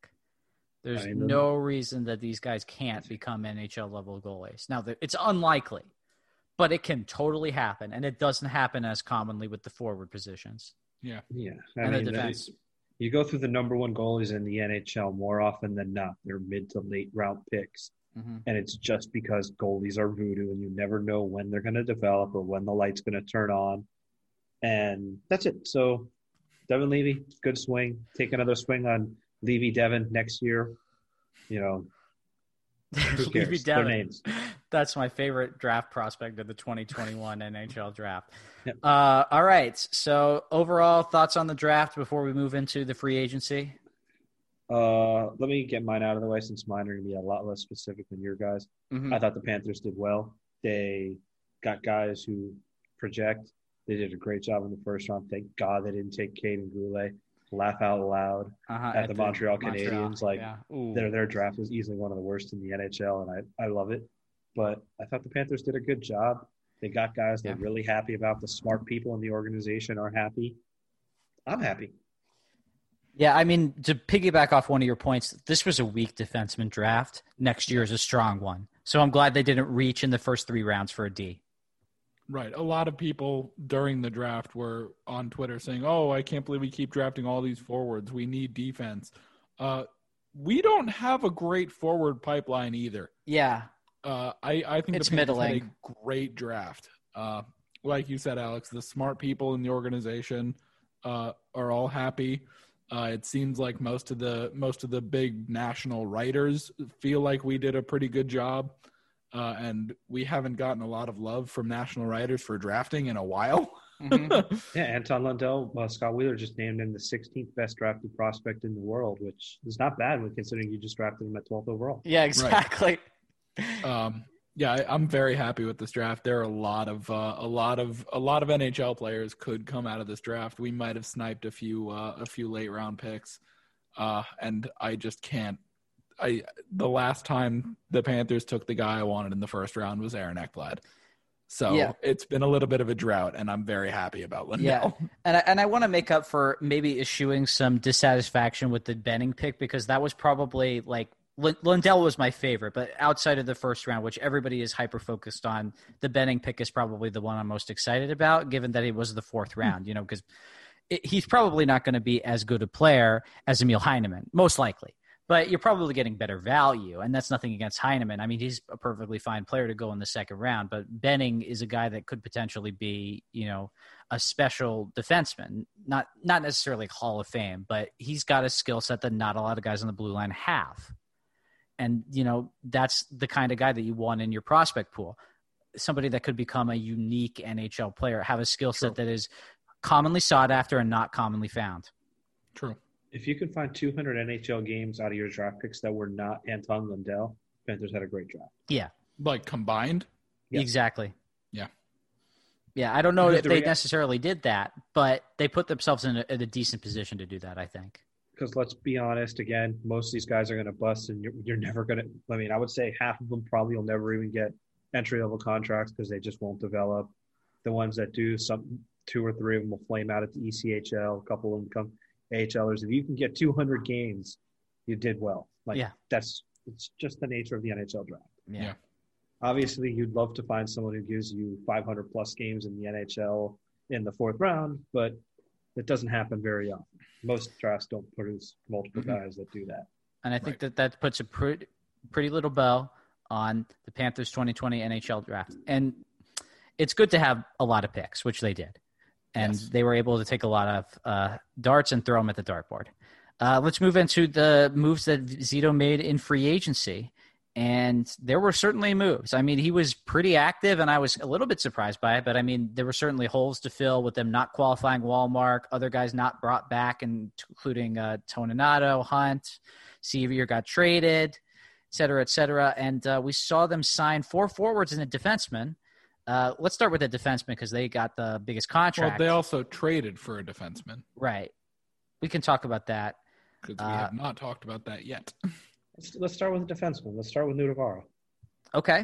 There's no reason that these guys can't become NHL level goalies. Now, it's unlikely, but it can totally happen, and it doesn't happen as commonly with the forward positions. Yeah, I And the mean, that defense. you go through the number one goalies in the NHL more often than not. They're mid to late round picks. Mhm. and it's just because goalies are voodoo and you never know when they're going to develop or when the light's going to turn on and that's it so devon levy good swing take another swing on levy devon next year you know Levy Devon. names That's my favorite draft prospect of the 2021 NHL draft. Yep. Uh, all right. So, overall thoughts on the draft before we move into the free agency? Uh let me get mine out of the way since mine are going to be a lot less specific than your guys Mhm. I thought the Panthers did well. They got guys who project. They did a great job in the first round. Thank God they didn't take Kaiden Guhle. Laugh out loud. Uh-huh, At the Montreal Canadiens, like, yeah. Their their draft was easily one of the worst in the NHL, and I, I love it. But I thought the Panthers did a good job. They got guys they're really happy about. The smart people in the organization are happy. I'm happy. Yeah, I mean, to piggyback off one of your points, this was a weak defenseman draft. Next year is a strong one. So I'm glad they didn't reach in the first three rounds for a D. Right. A lot of people during the draft were on Twitter saying, "Oh, I can't believe we keep drafting all these forwards. We need defense." Uh, we don't have a great forward pipeline either. Yeah. Uh, I, I think It's the Panthers had middling. a great draft. Uh, like you said, Alex, the smart people in the organization uh, are all happy. Uh, it seems like most of the most of the big national writers feel like we did a pretty good job, uh, and we haven't gotten a lot of love from national writers for drafting in a while. Mhm. Yeah, Anton Lundell, uh, Scott Wheeler just named him the 16th best drafted prospect in the world, which is not bad when considering you just drafted him at 12th overall. yeah, exactly. um, yeah, I, I'm very happy with this draft. There are a lot of uh, a lot of a lot of NHL players could come out of this draft. We might have sniped a few uh, a few late round picks, uh, and I just can't. I the last time the Panthers took the guy I wanted in the first round was Aaron Ekblad. So Yeah. it's been a little bit of a drought, and I'm very happy about Lundell. And I, and I want to make up for maybe eschewing some dissatisfaction with the Benning pick because that was probably like Lundell was my favorite, but outside of the first round, which everybody is hyper focused on, the Benning pick is probably the one I'm most excited about, given that it was the fourth hmm. round. You know, because he's probably not going to be as good a player as Emil Heineman, most likely. but you're probably getting better value. And that's nothing against Heineman. I mean, he's a perfectly fine player to go in the second round, but Benning is a guy that could potentially be, you know, a special defenseman, not not necessarily Hall of Fame, but he's got a skill set that not a lot of guys on the blue line have. And, you know, that's the kind of guy that you want in your prospect pool. Somebody that could become a unique NHL player, have a skill set that is commonly sought after and not commonly found. True. If you can find 200 NHL games out of your draft picks that were not Anton Lundell, Panthers had a great draft. Yeah, Like combined. Yeah. exactly. Yeah. Yeah, I don't know Because if the they rea- necessarily did that, but they put themselves in a, in a decent position to do that. I think. Because let's be honest, again, most of these guys are going to bust, and you're, you're never going to. I mean, I would say half of them probably will never even get entry level contracts because they just won't develop. The ones that do, some two or three of them will flame out at the ECHL. A couple of them come AHLers. If you can get 200 games, you did well. Like Yeah. that's it's just the nature of the NHL draft. Yeah. Yeah. Obviously, you'd love to find someone who gives you 500 plus games in the NHL in the fourth round, but it doesn't happen very often. Most drafts don't produce multiple Mhm. guys that do that. And I think Right. that that puts a pretty, pretty little bow on the Panthers 2020 NHL draft. And it's good to have a lot of picks, which they did. And Yes. they were able to take a lot of uh, darts and throw them at the dartboard. Uh, let's move into the moves that Zito made in free agency. And there were certainly moves. I mean, he was pretty active, and I was a little bit surprised by it. But I mean, there were certainly holes to fill with them not qualifying Wallmark, other guys not brought back, and including uh, Toninato, Hunt, Sceviour got traded, et cetera, et cetera. And uh, we saw them sign four forwards and a defenseman. Uh, let's start with the defenseman because they got the biggest contract. Well, they also traded for a defenseman right. We can talk about that. because we Uh, have not talked about that yet. Let's, let's start with the defenseman. Let's start with Nutivaara. Okay.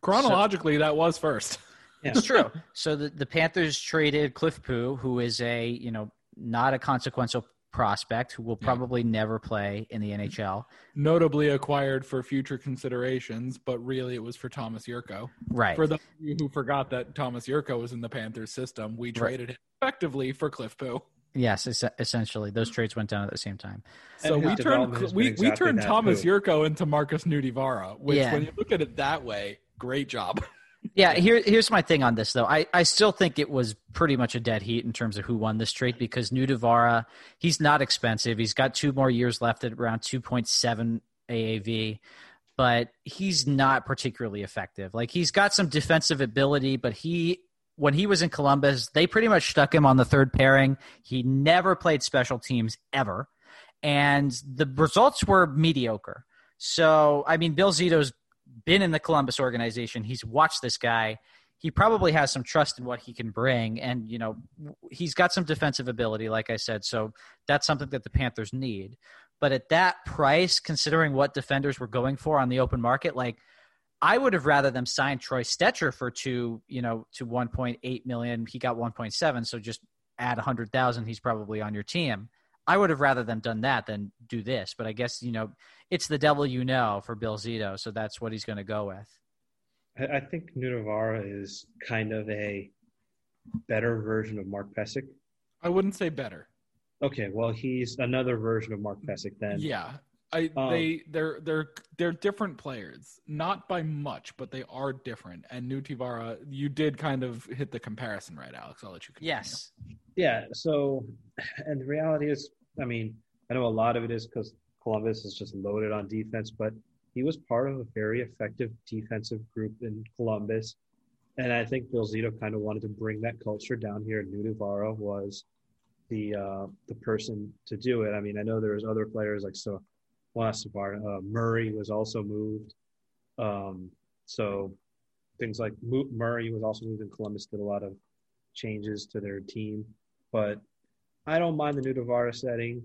Chronologically, that was first. Yeah. It's true. So the, the Panthers traded Cliff Pu, who is a you know not a consequential prospect, who will Yeah. probably never play in the NHL. Notably acquired for future considerations, but really it was for Thomas Jurco. Right. For those of you who forgot that Thomas Jurco was in the Panthers system, we traded him effectively for Cliff Pu. Yes, es- essentially, those hmm. trades went down at the same time. So we turned we, been we turned Thomas Pu. Jurco into Markus Nutivaara, which Yeah. when you look at it that way, great job. Yeah, here, here's my thing on this though. I, I still think it was pretty much a dead heat in terms of who won this trade because Nutivaara, he's not expensive. He's got two more years left at around 2.7 AAV, but he's not particularly effective. Like he's got some defensive ability, but he when he was in Columbus, they pretty much stuck him on the third pairing. He never played special teams ever, and the results were mediocre. So, I mean, Bill Zito's been in the Columbus organization. He's watched this guy. He probably has some trust in what he can bring, and you know, he's got some defensive ability, like I said. So that's something that the Panthers need. But at that price, considering what defenders were going for on the open market, like I would have rather them sign Troy Stecher for two, you know, to 1.8 million. He got 1.7, so just add 100,000. He's probably on your team. I would have rather them done that than do this. But I guess you know it's the devil you know for Bill Zito, so that's what he's going to go with. I, I think Nutivaara is kind of a better version of Mark Pysyk. I wouldn't say better. Okay, well, he's another version of Mark Pysyk then. Yeah. I Um, they they're they're they're different players, not by much, but they are different. And Nutivaara, you did kind of hit the comparison right, Alex. I'll let you. Continue. Yes. Yeah. So, and the reality is, I mean, I know a lot of it is because Columbus is just loaded on defense, but he was part of a very effective defensive group in Columbus. And I think Bill Zito kind of wanted to bring that culture down here. Nutivaara was the uh, the person to do it. I mean, I know there was other players like so, well, of our uh, Murray was also moved. Um, so things like Murray was also moved in Columbus. Did a lot of changes to their team, but I don't mind the Nutivaara setting,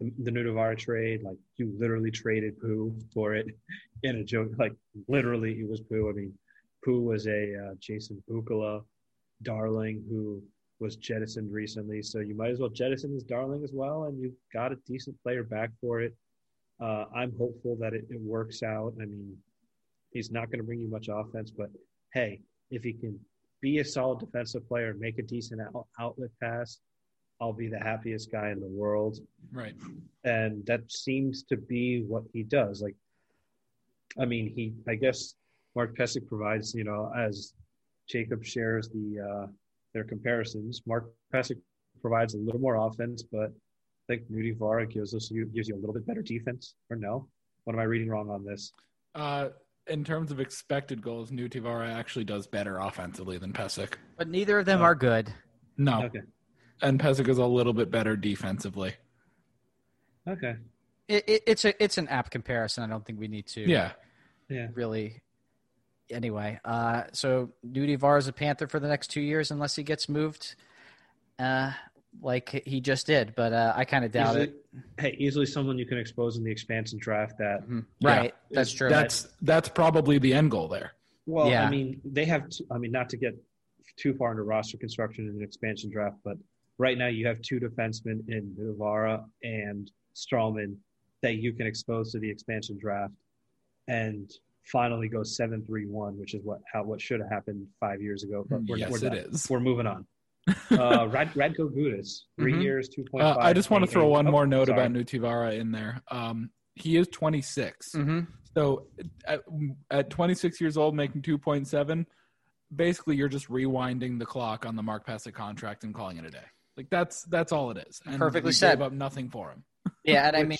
the, the Nutivaara trade. Like you literally traded Pu for it in a joke. Like literally, it was Pu. I mean, Pu was a uh, Jason Bukala darling who was jettisoned recently. So you might as well jettison his darling as well, and you got a decent player back for it. Uh, I'm hopeful that it, it works out. I mean, he's not going to bring you much offense, but hey, if he can be a solid defensive player, and make a decent out, outlet pass, I'll be the happiest guy in the world. Right. And that seems to be what he does. Like, I mean, he, I guess Mark Pysyk provides, you know, as Jacob shares the, uh, their comparisons, Mark Pysyk provides a little more offense, but think Nutivaara gives us, gives you a little bit better defense or no? What am I reading wrong on this? Uh, in terms of expected goals, Nutivaara actually does better offensively than Pysyk. But neither of them Oh. are good. No, Okay. and Pysyk is a little bit better defensively. Okay. It, it, it's a it's an apt comparison. I don't think we need to Yeah, Yeah. really. Anyway, uh, so Nutivaara is a Panther for the next two years unless he gets moved, uh, like he just did. But uh, I kind of doubt easily, it. Hey, easily someone you can expose in the expansion draft that Mhm. Yeah. Right, that's true. that's that's probably the end goal there. Well, Yeah. I mean, they have. Two, I mean, not to get too far into roster construction in an expansion draft, but right now you have two defensemen in Navarra and Stralman that you can expose to the expansion draft, and finally go seven three one, which is what how what should have happened five years ago. But we're, yes, we're it done. is. We're moving on. Uh, Rad, Radko Gudas, 3 Mhm. years, two point Uh. I just want to throw one more note sorry. about Nutivaara in there. Um, he is 26. hmm So at, at 26 years old, making 2.7, basically you're just rewinding the clock on the Mark Pysyk contract and calling it a day. Like that's that's all it is. And Perfectly we said. Gave up nothing for him. Yeah, and I mean,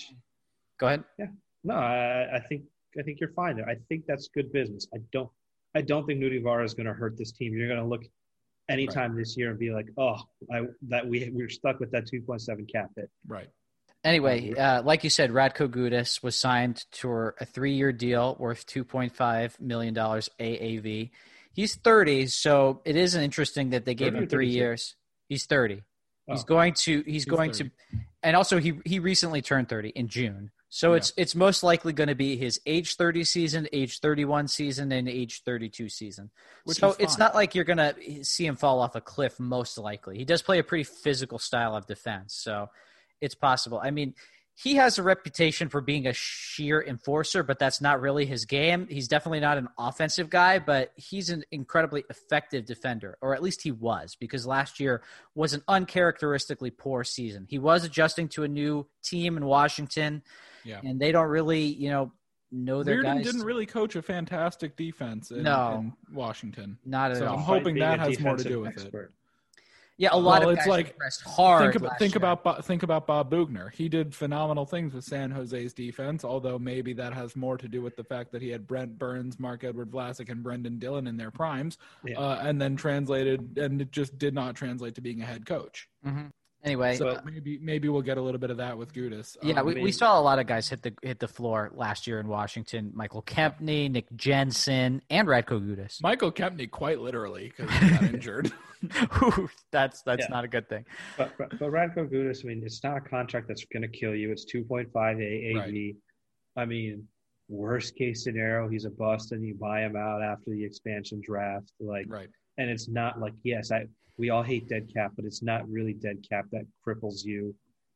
go ahead. Yeah, no, I, I think I think you're fine there. I think that's good business. I don't I don't think Nutivaara is going to hurt this team. You're going to look anytime this year and be like, oh, I that we we're stuck with that 2.7 cap hit. Right. Anyway, uh, like you said, Radko Gudas was signed to a three-year deal worth two point five million dollars AAV. He's thirty, so it is interesting that they gave him three years. He's thirty. He's Oh. going to. He's, He's going 30. to, and also he he recently turned thirty in June. So it's it's most likely going to be his age thirty season, age thirty one season, and age thirty two season. Which so it's not like you're going to see him fall off a cliff. Most likely, he does play a pretty physical style of defense, so it's possible. I mean, he has a reputation for being a sheer enforcer, but that's not really his game. He's definitely not an offensive guy, but he's an incredibly effective defender, or at least he was, because last year was an uncharacteristically poor season. He was adjusting to a new team in Washington, Yeah. and they don't really, you know, know their Reirden guys. didn't really coach a fantastic defense in, No. in Washington. not at So all. I'm hoping that has more to do with it. yeah, a lot Well, of it's guys like- pressed hard. Think about last think year. about think about Bob Boughner. He did phenomenal things with San Jose's defense, although maybe that has more to do with the fact that he had Brent Burns, Marc-Edouard Vlasic, and Brendan Dillon in their primes, Yeah. uh, and then translated, and it just did not translate to being a head coach. Anyway. So uh, maybe maybe we'll get a little bit of that with Gudas. Yeah, Um, we, I we saw a lot of guys hit the hit the floor last year in Washington. Michal Kempny, Nick Jensen, and Radko Gudas. Michal Kempny quite literally because he got injured. that's that's Yeah. not a good thing. But, but, but Radko Gudas, I mean, it's not a contract that's going to kill you. It's 2.5 AAV. I mean, worst case scenario, he's a bust and you buy him out after the expansion draft. Like, right. and it's not like yes, I we all hate dead cap, but it's not really dead cap that cripples you.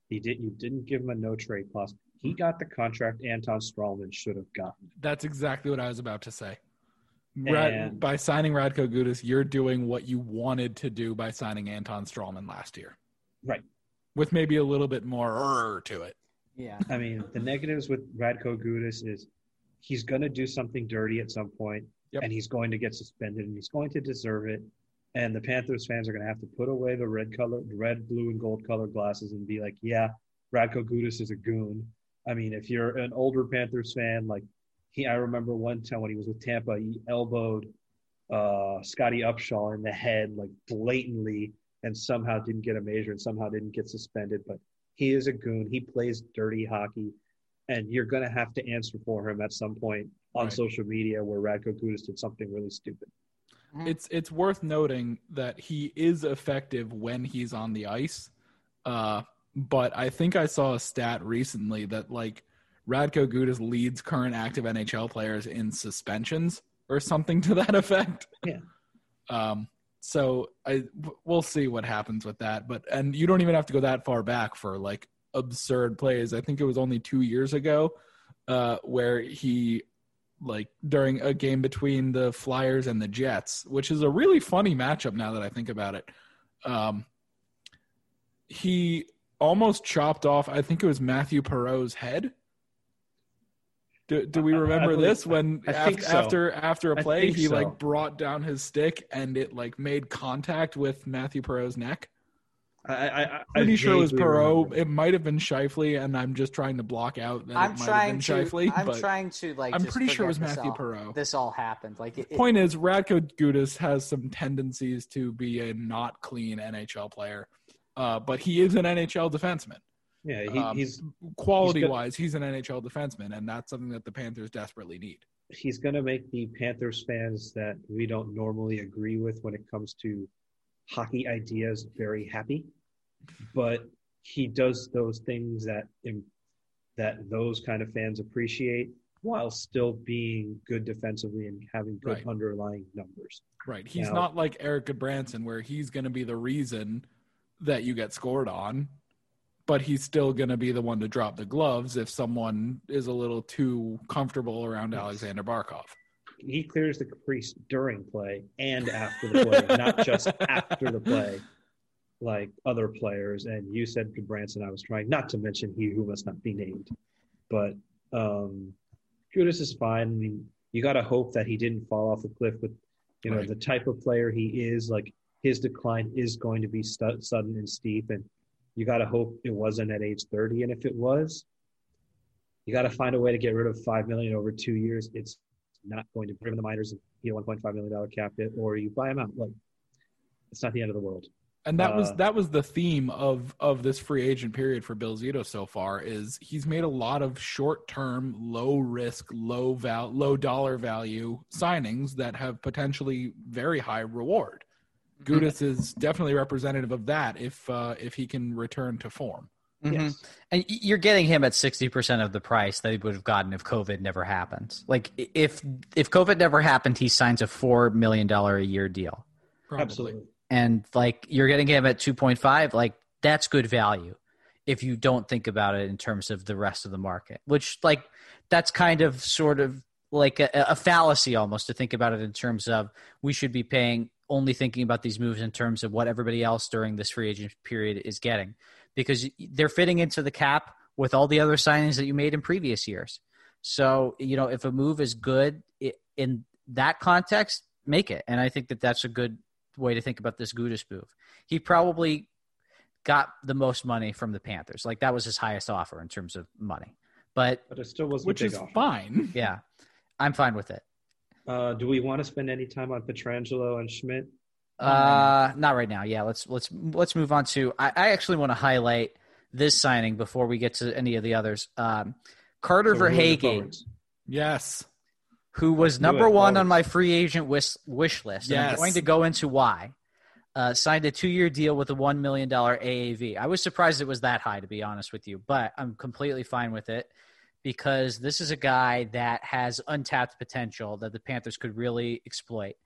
He did you didn't give him a no trade clause. He got the contract Anton Stralman should have gotten. That's exactly what I was about to say. Rad, And- by signing Radko Gudas, you're doing what you wanted to do by signing Anton Stralman last year. Right. With maybe a little bit more to it. Yeah. I mean, the negatives with Radko Gudas is he's going to do something dirty at some point, Yep. and he's going to get suspended, and he's going to deserve it. And the Panthers fans are going to have to put away the red color, red, blue, and gold colored glasses and be like, "Yeah, Radko Gudas is a goon." I mean, if you're an older Panthers fan, like he, I remember one time when he was with Tampa, he elbowed uh, Scotty Upshall in the head like blatantly, and somehow didn't get a major and somehow didn't get suspended. But he is a goon. He plays dirty hockey, and you're going to have to answer for him at some point on Right. social media where Radko Gudas did something really stupid. It's it's worth noting that he is effective when he's on the ice. Uh, but I think I saw a stat recently that like Radko Gudas leads current active NHL players in suspensions or something to that effect. Yeah. Um. So I we'll see what happens with that. But and you don't even have to go that far back for like absurd plays. I think it was only two years ago, uh, where he like during a game between the Flyers and the Jets, which is a really funny matchup now that I think about it. Um, he almost chopped off. I think it was Mathieu Perreault's head. Do, do we remember believe- this when after, so. after after a play he so. like brought down his stick and it like made contact with Mathieu Perreault's neck? I, I, I Pretty I sure it was vaguely Perreault. remember. It might have been Scheifele, and I'm just trying to block out that I'm it might trying have to. been Scheifele. I'm but trying to like. I'm just pretty sure it was Matthew all- Perreault. This all happened. Like it, it- Point is, Radko Gudas has some tendencies to be a not clean NHL player, uh, but he is an NHL defenseman. Yeah, he, Um, he's Quality good. wise, he's an NHL defenseman, and that's something that the Panthers desperately need. he's going to make the Panthers fans that we don't normally agree with when it comes to hockey ideas very happy. But he does those things that that those kind of fans appreciate while still being good defensively and having good Right. underlying numbers. Right. He's Now- not like Eric Branson, where he's going to be the reason that you get scored on, but he's still going to be the one to drop the gloves if someone is a little too comfortable around Alexander Barkov. He clears the caprice during play and after the play, not just after the play, like other players. And you said to Branson, I was trying not to mention he who must not be named, but um, Judas is fine. I mean, you got to hope that he didn't fall off the cliff with, you know, Right. the type of player he is. Like his decline is going to be stu- sudden and steep, and you got to hope it wasn't at age 30. And if it was, you got to find a way to get rid of five million over two years. It's not going to bring in the miners and you know 1.5 million dollar cap hit, or you buy him out. Like it's not the end of the world. And that was Uh, that was the theme of of this free agent period for Bill Zito so far is he's made a lot of short term, low risk, low val low dollar value signings that have potentially very high reward. Gudas is definitely representative of that if uh, if he can return to form. Mhm. Yes. And you're getting him at 60% of the price that he would have gotten if COVID never happened. Like if if COVID never happened, he signs a 4 million dollar a year deal. Probably. Absolutely. And like you're getting him at 2.5, like that's good value if you don't think about it in terms of the rest of the market. Which like that's kind of sort of like a, a fallacy almost to think about it in terms of we should be paying only thinking about these moves in terms of what everybody else during this free agent period is getting because they're fitting into the cap with all the other signings that you made in previous years. So, you know, if a move is good in that context, make it. And I think that that's a good way to think about this Gudas move. He probably got the most money from the Panthers. Like that was his highest offer in terms of money. But But it still wasn't Which big is offer. fine. yeah, I'm fine with it. Uh, do we want to spend any time on Pietrangelo and Schmidt? Uh, not right now. Yeah, let's let's let's move on to. I, I actually want to highlight this signing before we get to any of the others. Um, Carter So Verhaeghe. Yes. who was number one on my free agent wish, wish list. And I'm going to go into why. Uh, signed a two-year deal with a one million dollar AAV. I was surprised it was that high, to be honest with you, but I'm completely fine with it because this is a guy that has untapped potential that the Panthers could really exploit.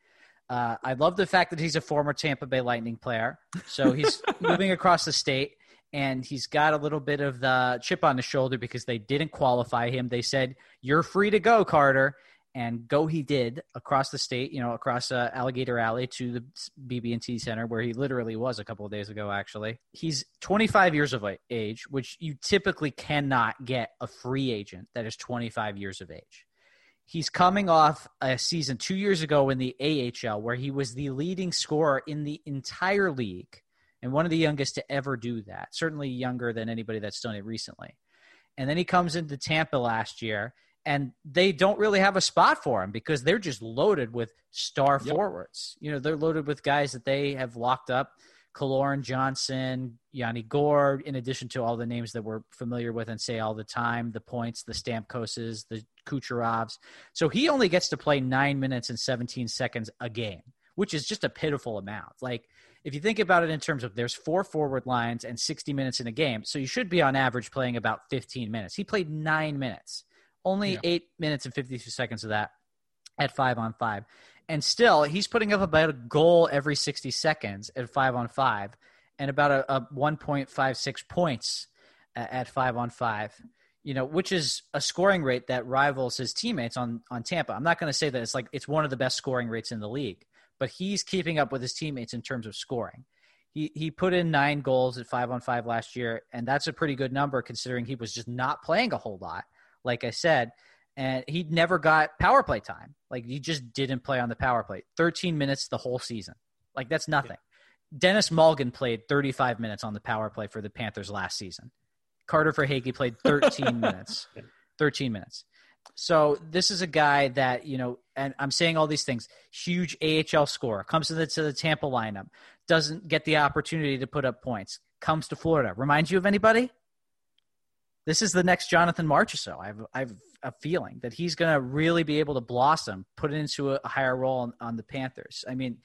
Uh, I love the fact that he's a former Tampa Bay Lightning player, so he's moving across the state, and he's got a little bit of the chip on his shoulder because they didn't qualify him. They said, "You're free to go, Carter." and go he did across the state, you know, across uh, Alligator Alley to the BB&T Center where he literally was a couple of days ago. Actually, he's 25 years of age, which you typically cannot get a free agent that is 25 years of age. He's coming off a season two years ago in the AHL where he was the leading scorer in the entire league and one of the youngest to ever do that. Certainly younger than anybody that's done it recently. And then he comes into Tampa last year and they don't really have a spot for him because they're just loaded with star Yep. forwards. You know, they're loaded with guys that they have locked up. Killorn Johnson, Yanni Gourde, in addition to all the names that we're familiar with and say all the time, the points, the Stamkoses, the Kucherovs. So he only gets to play nine minutes and 17 seconds a game, which is just a pitiful amount. Like, if you think about it in terms of there's four forward lines and 60 minutes in a game, so you should be on average playing about 15 minutes. He played nine minutes, only Yeah. eight minutes and 52 seconds of that at five on five. And still, he's putting up about a goal every 60 seconds at five on five and about a, a 1.56 points at five on five, you know, which is a scoring rate that rivals his teammates on, on Tampa. I'm not going to say that it's like it's one of the best scoring rates in the league, but he's keeping up with his teammates in terms of scoring. He he put in nine goals at five on five last year, and that's a pretty good number considering he was just not playing a whole lot. Like I said, and he never got power play time. Like he just didn't play on the power play. Thirteen minutes the whole season. Like that's nothing. Yeah. Denis Malgin played 35 minutes on the power play for the Panthers last season. Carter Verhaeghe played 13 minutes. 13 minutes. So this is a guy that you know, and I'm saying all these things. Huge AHL scorer comes to the Tampa lineup, doesn't get the opportunity to put up points. Comes to Florida. Reminds you of anybody? This is the next Jonathan Marchessault. I've I've a feeling that he's going to really be able to blossom, put it into a higher role on, on the Panthers. I mean,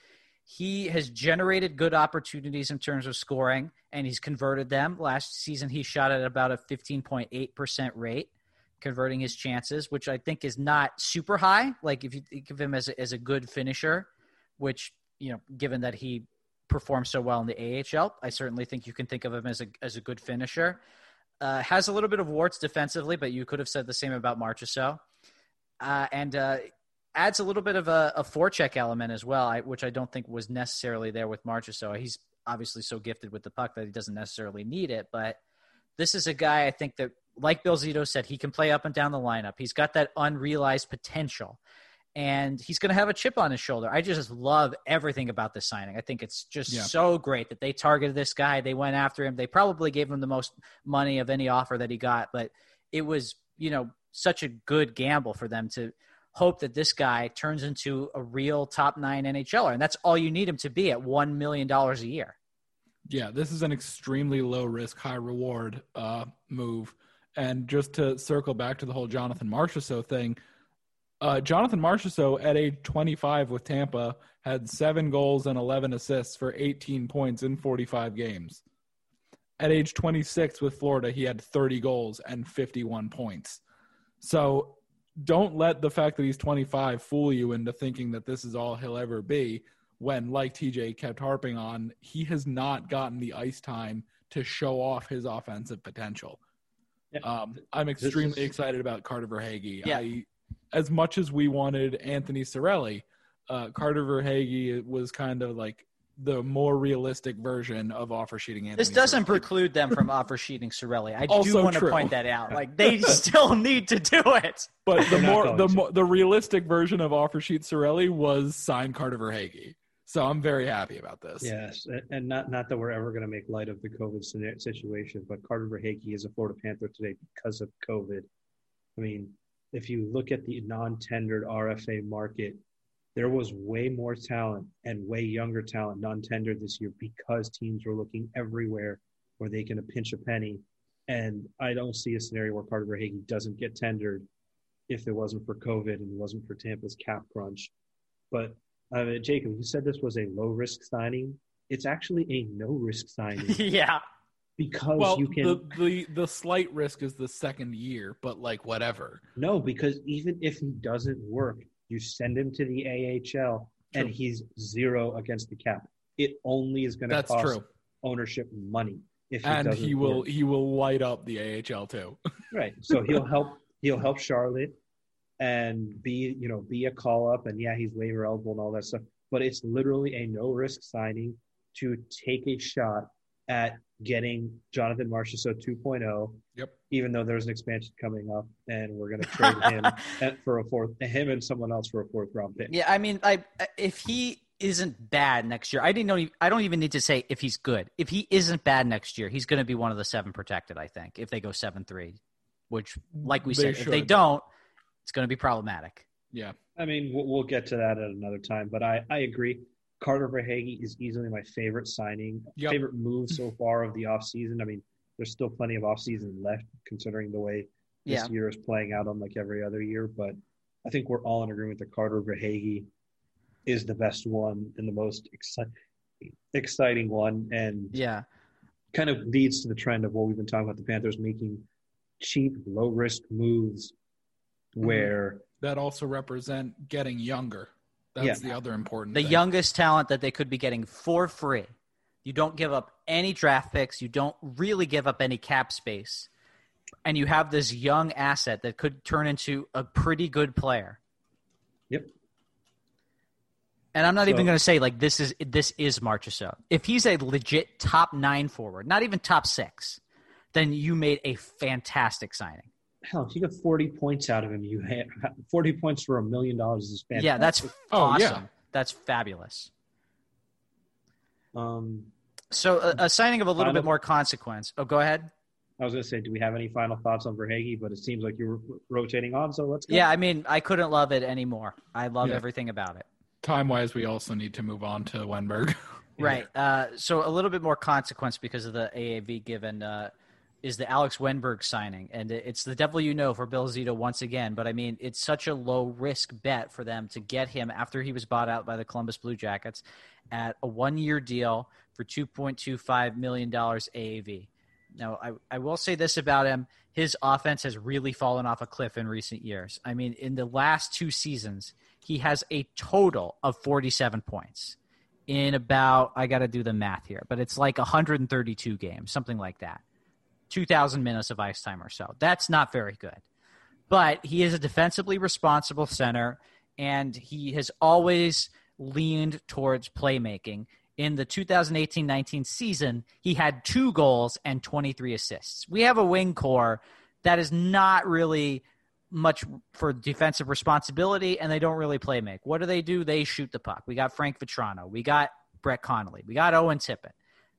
he has generated good opportunities in terms of scoring, and he's converted them. Last season, he shot at about a 15.8% rate converting his chances, which I think is not super high. Like if you think of him as a, as a good finisher, which you know, given that he performed so well in the AHL, I certainly think you can think of him as a as a good finisher. Uh, has a little bit of warts defensively, but you could have said the same about Marchessault. Uh, and uh, adds a little bit of a, a forecheck element as well, I, which I don't think was necessarily there with Marchessault. He's obviously so gifted with the puck that he doesn't necessarily need it, but this is a guy I think that like Bill Zito said, he can play up and down the lineup. He's got that unrealized potential, and he's going to have a chip on his shoulder. I just love everything about this signing. I think it's just yeah. so great that they targeted this guy. They went after him. They probably gave him the most money of any offer that he got, but it was, you know, such a good gamble for them to hope that this guy turns into a real top nine NHLer. And that's all you need him to be at $1 million a year. Yeah, this is an extremely low risk, high reward uh, move and just to circle back to the whole Jonathan Marchessault thing, uh, Jonathan Marchessault at age 25 with Tampa had seven goals and 11 assists for 18 points in 45 games. At age 26 with Florida, he had 30 goals and 51 points. So don't let the fact that he's 25 fool you into thinking that this is all he'll ever be when, like TJ kept harping on, he has not gotten the ice time to show off his offensive potential. Um, I'm extremely is... excited about Carter Verhaeghe. Yeah. I, as much as we wanted Anthony Cirelli, uh, Carter Verhaeghe was kind of like the more realistic version of offer sheeting. Anthony this doesn't Cirelli. preclude them from offer sheeting Cirelli. I also do want true. to point that out. Like they still need to do it. But the more the more the realistic version of offer sheet Cirelli was sign Carter Verhaeghe. So I'm very happy about this. Yes, and not not that we're ever going to make light of the COVID situation, but Carter Verhaeghe is a Florida Panther today because of COVID. I mean, if you look at the non-tendered RFA market, there was way more talent and way younger talent non-tendered this year because teams were looking everywhere where they can pinch a penny. And I don't see a scenario where Carter Verhaeghe doesn't get tendered if it wasn't for COVID and it wasn't for Tampa's cap crunch. But uh, Jacob, you said this was a low risk signing. It's actually a no risk signing. yeah. Because well, you can the, the the slight risk is the second year, but like whatever. No, because even if he doesn't work, you send him to the AHL true. and he's zero against the cap. It only is going to cost true. ownership money. If he and he will work. he will light up the AHL too. right. So he'll help he'll help Charlotte and be you know be a call up and yeah he's waiver eligible and all that stuff but it's literally a no risk signing to take a shot at getting Jonathan Marchessault 2.0 yep even though there's an expansion coming up and we're going to trade him for a fourth him and someone else for a fourth round pick yeah I mean I if he isn't bad next year I didn't know I don't even need to say if he's good if he isn't bad next year he's going to be one of the seven protected I think if they go 7-3 which like we they said should. if they don't it's going to be problematic. Yeah. I mean, we'll, we'll, get to that at another time, but I, I agree. Carter Verhaeghe is easily my favorite signing, yep. favorite move so far of the offseason. I mean, there's still plenty of offseason left considering the way this yeah. year is playing out unlike every other year, but I think we're all in agreement that Carter Verhaeghe is the best one and the most exci- exciting one. And yeah, kind of leads to the trend of what we've been talking about the Panthers making cheap, low risk moves Mm-hmm. where that also represent getting younger. That's yeah. the other important. The thing. youngest talent that they could be getting for free. You don't give up any draft picks. You don't really give up any cap space, and you have this young asset that could turn into a pretty good player. Yep. And I'm not So- even going to say like this is this is Marchessault. If he's a legit top nine forward, not even top six, then you made a fantastic signing. Hell, if you get 40 points out of him, you had 40 points for a million dollars is fantastic. Yeah, that's Oh, awesome. yeah. That's fabulous. Um, So a, a signing of a little Final- bit more consequence. Oh, go ahead. I was going to say, do we have any final thoughts on Verhaeghe? But it seems like you're rotating on, so let's go. Yeah, I mean, I couldn't love it anymore. I love Yeah. everything about it. Time wise, we also need to move on to Wennberg. Right. Uh, so a little bit more consequence because of the AAV given uh, is the Alex Wennberg signing, and it's the devil you know for Bill Zito once again. But I mean, it's such a low risk bet for them to get him after he was bought out by the Columbus Blue Jackets at a one year deal for two point two five million dollars AAV. Now, I, I will say this about him. His offense has really fallen off a cliff in recent years. I mean, in the last two seasons, he has a total of 47 points in about, I got to do the math here, but it's like 132 games, something like that. 2,000 minutes of ice time or so. That's not very good. But he is a defensively responsible center, and he has always leaned towards playmaking. In the 2018 19 season, he had two goals and 23 assists. We have a wing core that is not really much for defensive responsibility, and they don't really play make. What do they do? They shoot the puck. We got Frank Vatrano. We got Brett Connolly. We got Owen Tippett.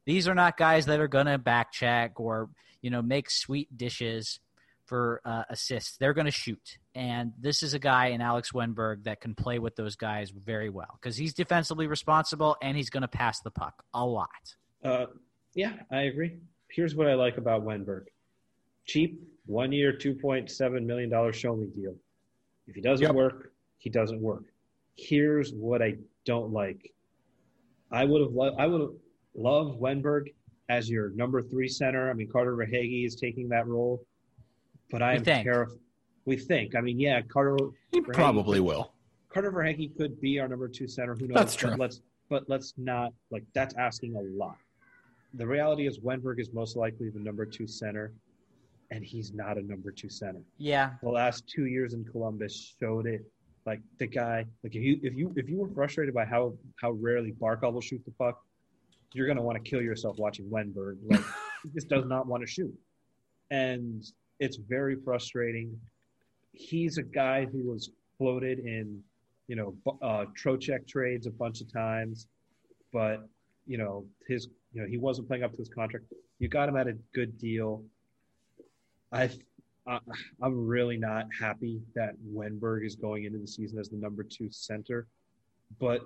These are not guys that are going to back check or you know make sweet dishes for uh, assists. They're going to shoot, and this is a guy in Alex Wennberg that can play with those guys very well because he's defensively responsible and he's going to pass the puck a lot. Uh, yeah, I agree. Here's what I like about Wennberg cheap, one year, $2.7 million show me deal. If he doesn't Yep. work, he doesn't work. Here's what I don't like. I would have lo- I would have loved Wennberg as your number three center. I mean, Carter Verhaeghe is taking that role, but I We am think. terrified. We think. I mean, yeah, Carter He Verhaeghe probably could- will. Carter Verhaeghe could be our number two center. Who knows? That's But true. let's but let's not like that's asking a lot. The reality is Wennberg is most likely the number two center, and he's not a number two center. Yeah, The last two years in Columbus showed it. Like the guy, like if you if you if you were frustrated by how how rarely Barkov will shoot the puck, you're gonna want to kill yourself watching Wennberg. Like he just does not want to shoot, and it's very frustrating. He's a guy who was floated in, you know, uh, Trocheck trades a bunch of times, but you know his you know he wasn't playing up to his contract. You got him at a good deal. I I, I'm really not happy that Wennberg is going into the season as the number two center, but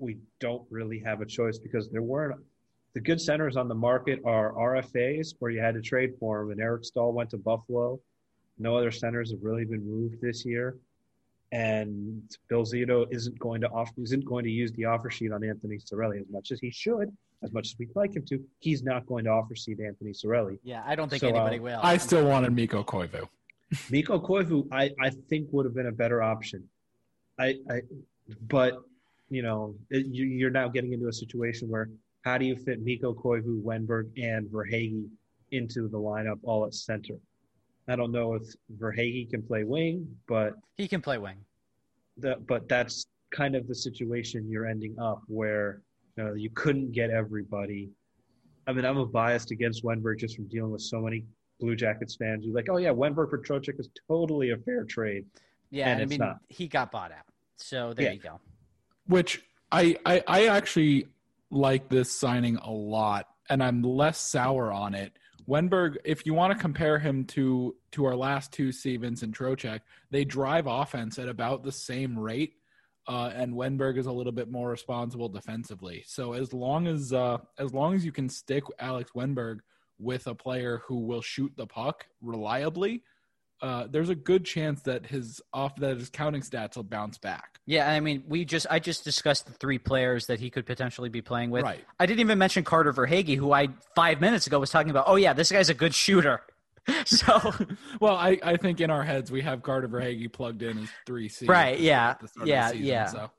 we don't really have a choice because there weren't the good centers on the market are RFAs where you had to trade for them, and Eric Staal went to Buffalo. No other centers have really been moved this year, and Bill Zito isn't going to offer isn't going to use the offer sheet on Anthony Cirelli as much as he should, as much as we'd like him to. He's not going to offer seat Anthony Cirelli. yeah. I don't think So, anybody uh, will. I still wanted Mikko Koivu. Mikko Koivu, I, I think would have been a better option. I, I but you know, it, you, you're now getting into a situation where how do you fit Mikko Koivu, Wennberg, and Verhaeghe into the lineup all at center? I don't know if Verhaeghe can play wing, but he can play wing. the, but that's kind of the situation you're ending up where you, know, you couldn't get everybody. I mean, I'm a biased against Wennberg just from dealing with so many Blue Jackets fans who are like, oh yeah, Wennberg for Trocheck is totally a fair trade. Yeah, And and I mean not. he got bought out. So there Yeah. you go. Which I, I I actually like this signing a lot, and I'm less sour on it. Wennberg, if you want to compare him to to our last two Stevens and Trocheck, they drive offense at about the same rate, uh, and Wennberg is a little bit more responsible defensively. So as long as uh, as long as you can stick Alex Wennberg with a player who will shoot the puck reliably, uh, there's a good chance that his off that his counting stats will bounce back. Yeah, I mean, we just I just discussed the three players that he could potentially be playing with. Right. I didn't even mention Carter Verhaeghe, who I five minutes ago was talking about. Oh yeah, this guy's a good shooter. so Well, I, I think in our heads we have Carter Verhaeghe plugged in as three C. Right, yeah, at the start of yeah, season, yeah. So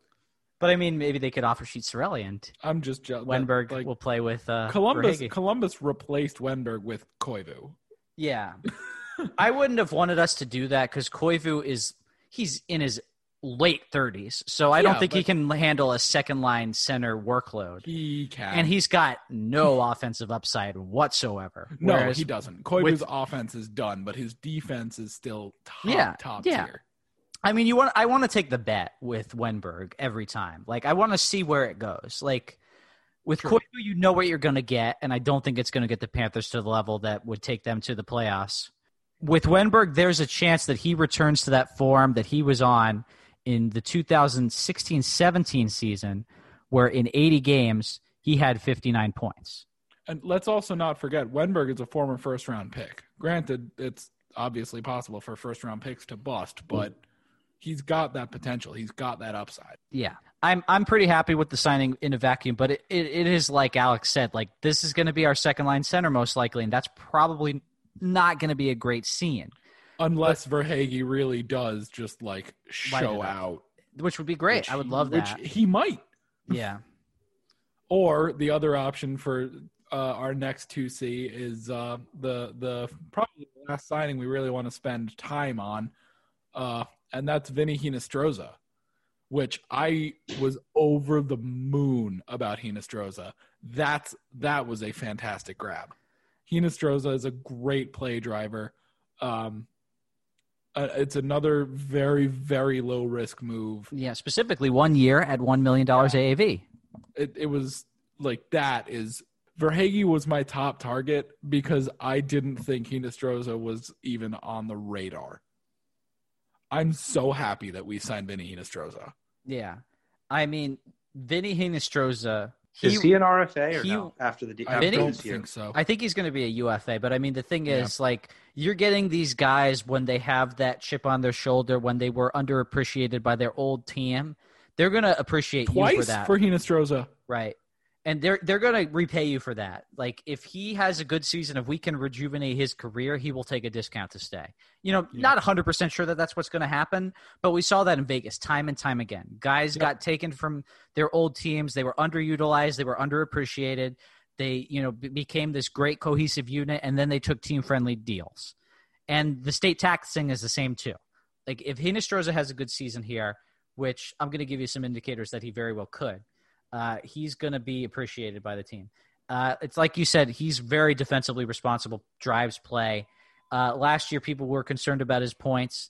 But I mean, maybe they could offer Sheet Cirelli and I'm just jealous. Wennberg like, will play with uh, Columbus. Verhaeghe. Columbus replaced Wennberg with Koivu. Yeah, I wouldn't have wanted us to do that because Koivu is he's in his late 30s. So I don't think he can handle a second line center workload. He can. And he's got no offensive upside whatsoever. no, Whereas he doesn't. Koivu's with- offense is done, but his defense is still top, Yeah, top yeah. tier. I mean, you want I want to take the bet with Wennberg every time. Like I want to see where it goes. Like with. Koivu, you know what you're going to get, and I don't think it's going to get the Panthers to the level that would take them to the playoffs. With Wennberg, there's a chance that he returns to that form that he was on in the 2016-17 season, where in 80 games he had 59 points. And let's also not forget, Wennberg is a former first round pick. Granted, it's obviously possible for first round picks to bust, but he's got that potential. He's got that upside. Yeah. I'm I'm pretty happy with the signing in a vacuum, but it, it, it is like Alex said, like this is going to be our second line center most likely, and that's probably not going to be a great scene, Unless Verhaeghe really does just like show out. which would be great. which I would he- love that. Which he might. yeah. Or the other option for uh, our next two C is uh, the the probably the last signing we really want to spend time on, uh, and that's Vinny Hinostroza, which I was over the moon about Hinostroza. That's that was a fantastic grab. Hinostroza is a great play driver. Um, uh, it's another very very low risk move. Yeah, specifically one year at $1 million AAV. it, it was like that is Verhaeghe was my top target because I didn't think Hinostroza was even on the radar. I'm so happy that we signed Vinny Hinostroza. Yeah. I mean, Vinny Hinostroza. He, Is he an RFA or he- no? After the I don't this year? think so. I think he's going to be a UFA, but I mean, the thing Yeah. is, like, you're getting these guys when they have that chip on their shoulder, when they were underappreciated by their old team. They're going to appreciate you for Twice that. for Hinostroza. Right. And they're they're going to repay you for that. Like if he has a good season, if we can rejuvenate his career, he will take a discount to stay. You know, Yeah. not 100% sure that that's what's going to happen, but we saw that in Vegas time and time again. Guys Yep. got taken from their old teams, they were underutilized, they were underappreciated. They, you know, be- became this great cohesive unit and then they took team-friendly deals. And the state tax thing is the same too. Like if Hinostroza has a good season here, which I'm going to give you some indicators that he very well could uh, he's going to be appreciated by the team. Uh, it's like you said, he's very defensively responsible, drives play. Uh, last year, people were concerned about his points.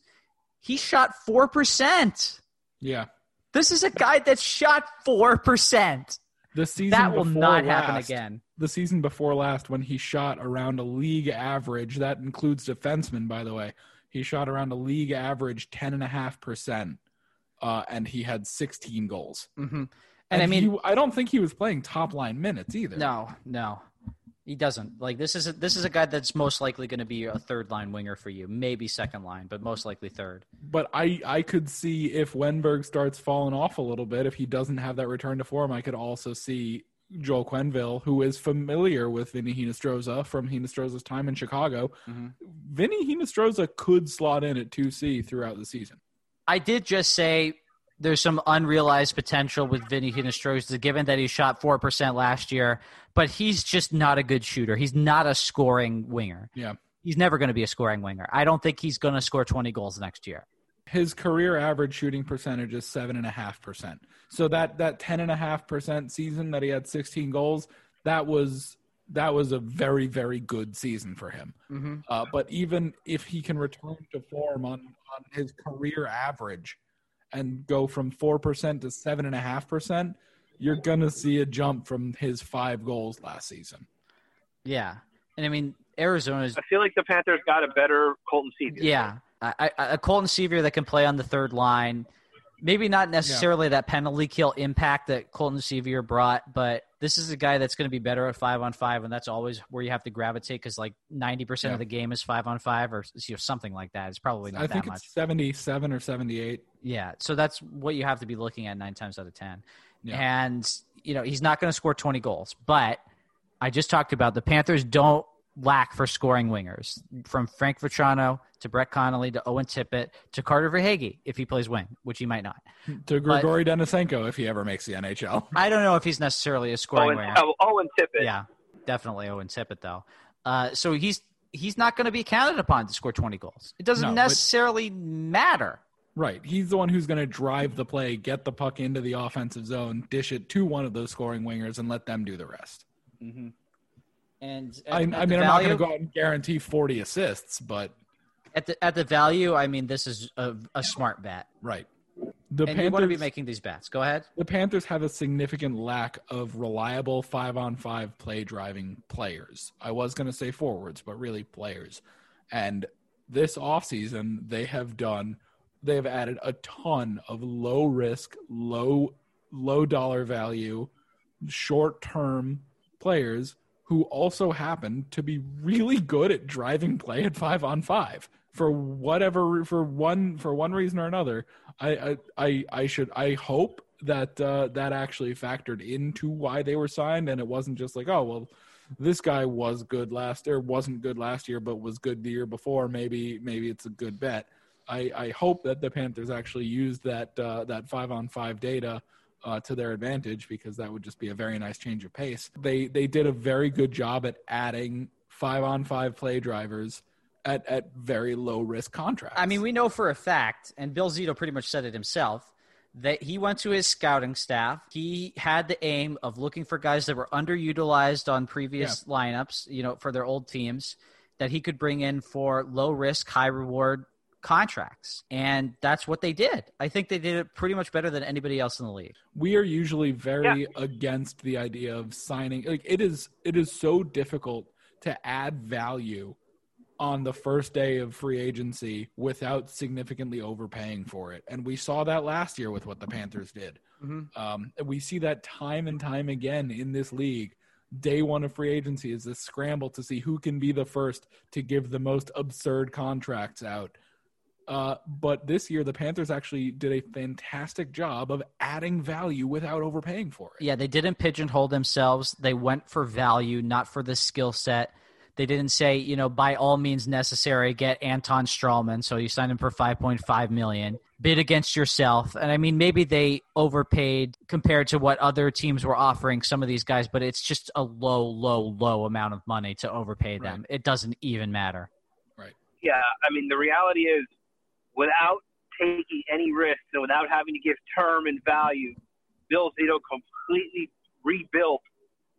He shot 4%. Yeah. This is a guy that shot 4%. The season That will before not happen last- again. The season before last, when he shot around a league average, that includes defensemen, by the way. He shot around a league average ten and a half percent, uh, and he had sixteen goals. Mm-hmm. And, And, I mean, he, I don't think he was playing top line minutes either. no, no. He doesn't. Like this is a, this is a guy that's most likely going to be a third line winger for you, maybe second line, but most likely third. But I, I could see if Wennberg starts falling off a little bit, if he doesn't have that return to form, I could also see Joel Quenneville, who is familiar with Vinny Hinostroza from Hinostroza's time in Chicago. Mhm. Vinny Hinostroza could slot in at 2C throughout the season. I did just say there's some unrealized potential with Vinny Hinostroza, given that he shot four percent last year, but he's just not a good shooter. He's not a scoring winger. Yeah. He's never going to be a scoring winger. I don't think he's going to score 20 goals next year. His career average shooting percentage is seven and a half percent. So that that ten and a half percent season that he had 16 goals, that was that was a very very good season for him. Mm-hmm. Uh, but even if he can return to form on, on his career average and go from 4% to 7.5%, you're going to see a jump from his five goals last season. Yeah, and I mean Arizona's I feel like the Panthers got a better Colton Sceviour. Yeah, I, I, a Colton Sceviour that can play on the third line. Maybe not necessarily that penalty kill impact that Colton Sceviour brought, but this is a guy that's going to be better at five on five, and that's always where you have to gravitate because like ninety percent Yeah. of the game is five on five or you know, something like that. It's probably not I that think much. it's 77 or 78. Yeah, so that's what you have to be looking at nine times out of ten. Yeah. And you know he's not going to score twenty goals, but I just talked about the Panthers don't lack for scoring wingers from Frank Vatrano to Brett Connolly to Owen Tippett to Carter Verhaeghe if he plays wing, which he might not. To Grigory Denisenko if he ever makes the NHL. I don't know if he's necessarily a scoring Owen, winger. oh, Owen Tippett. Yeah, definitely Owen Tippett though. Uh, so he's he's not going to be counted upon to score twenty goals. It doesn't No, but- necessarily matter. Right. He's the one who's going to drive the play, get the puck into the offensive zone, dish it to one of those scoring wingers, and let them do the rest. Mm-hmm. And I, I mean, I'm not going to go out and guarantee 40 assists, but at the at the value, I mean, this is a, a smart bet. right. The and you want to be making these bets. Go ahead. the Panthers have a significant lack of reliable five on five play driving players. I was going to say forwards, but really players. And this offseason, they have done, they have added a ton of low risk, low, low dollar value, short term players who also happen to be really good at driving play at five on five. For whatever for one for one reason or another i i i, should i hope that uh, that actually factored into why they were signed. And it wasn't just like oh well this guy was good last year wasn't good last year but was good the year before. Maybe maybe it's a good bet i i hope that the panthers actually used that uh, that five on five data uh, to their advantage because that would just be a very nice change of pace. They they did a very good job at adding five on five play drivers at at very low risk contracts. I mean, we know for a fact, and Bill Zito pretty much said it himself, that he went to his scouting staff. He had the aim of looking for guys that were underutilized on previous lineups, you know, for their old teams, that he could bring in for low risk, high reward contracts. And that's what they did. I think they did it pretty much better than anybody else in the league. we are usually very against the idea of signing like it is it is so difficult to add value on the first day of free agency without significantly overpaying for it and we saw that last year with what the panthers did um, we see that time and time again in this league day one of free agency is this scramble to see who can be the first to give the most absurd contracts out uh, but this year, the Panthers actually did a fantastic job of adding value without overpaying for it. Yeah, they didn't pigeonhole themselves. They went for value, not for the skill set. They didn't say, you know, by all means necessary, get Anton Stralman. So you signed him for five point five million. Bid against yourself, and I mean, maybe they overpaid compared to what other teams were offering some of these guys, but it's just a low, low, low amount of money to overpay them. It doesn't even matter. Right. Yeah, I mean, the reality is, without taking any risks and without having to give term and value, Bill Zito completely rebuilt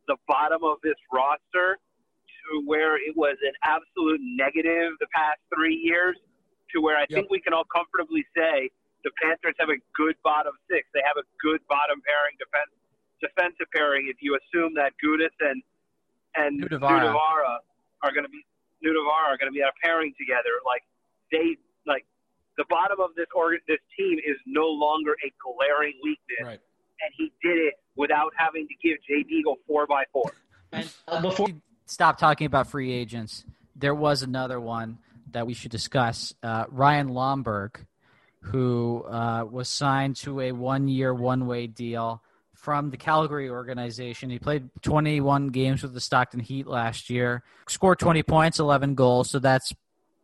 the bottom of this roster to where it was an absolute negative the past three years, to where I think we can all comfortably say the Panthers have a good bottom six. They have a good bottom pairing defense defensive pairing if you assume that Gudas and and Nutivaara. Are going to be Nutivaara are going to be a pairing together. Like they like the bottom of this organ this team is no longer a glaring weakness, Right. and he did it without having to give Jay Deagle four by four. And before we stop talking about free agents, there was another one that we should discuss. Uh, Ryan Lomberg, who uh, was signed to a one-year, one-way deal from the Calgary organization. He played 21 games with the Stockton Heat last year, scored 20 points, 11 goals, so that's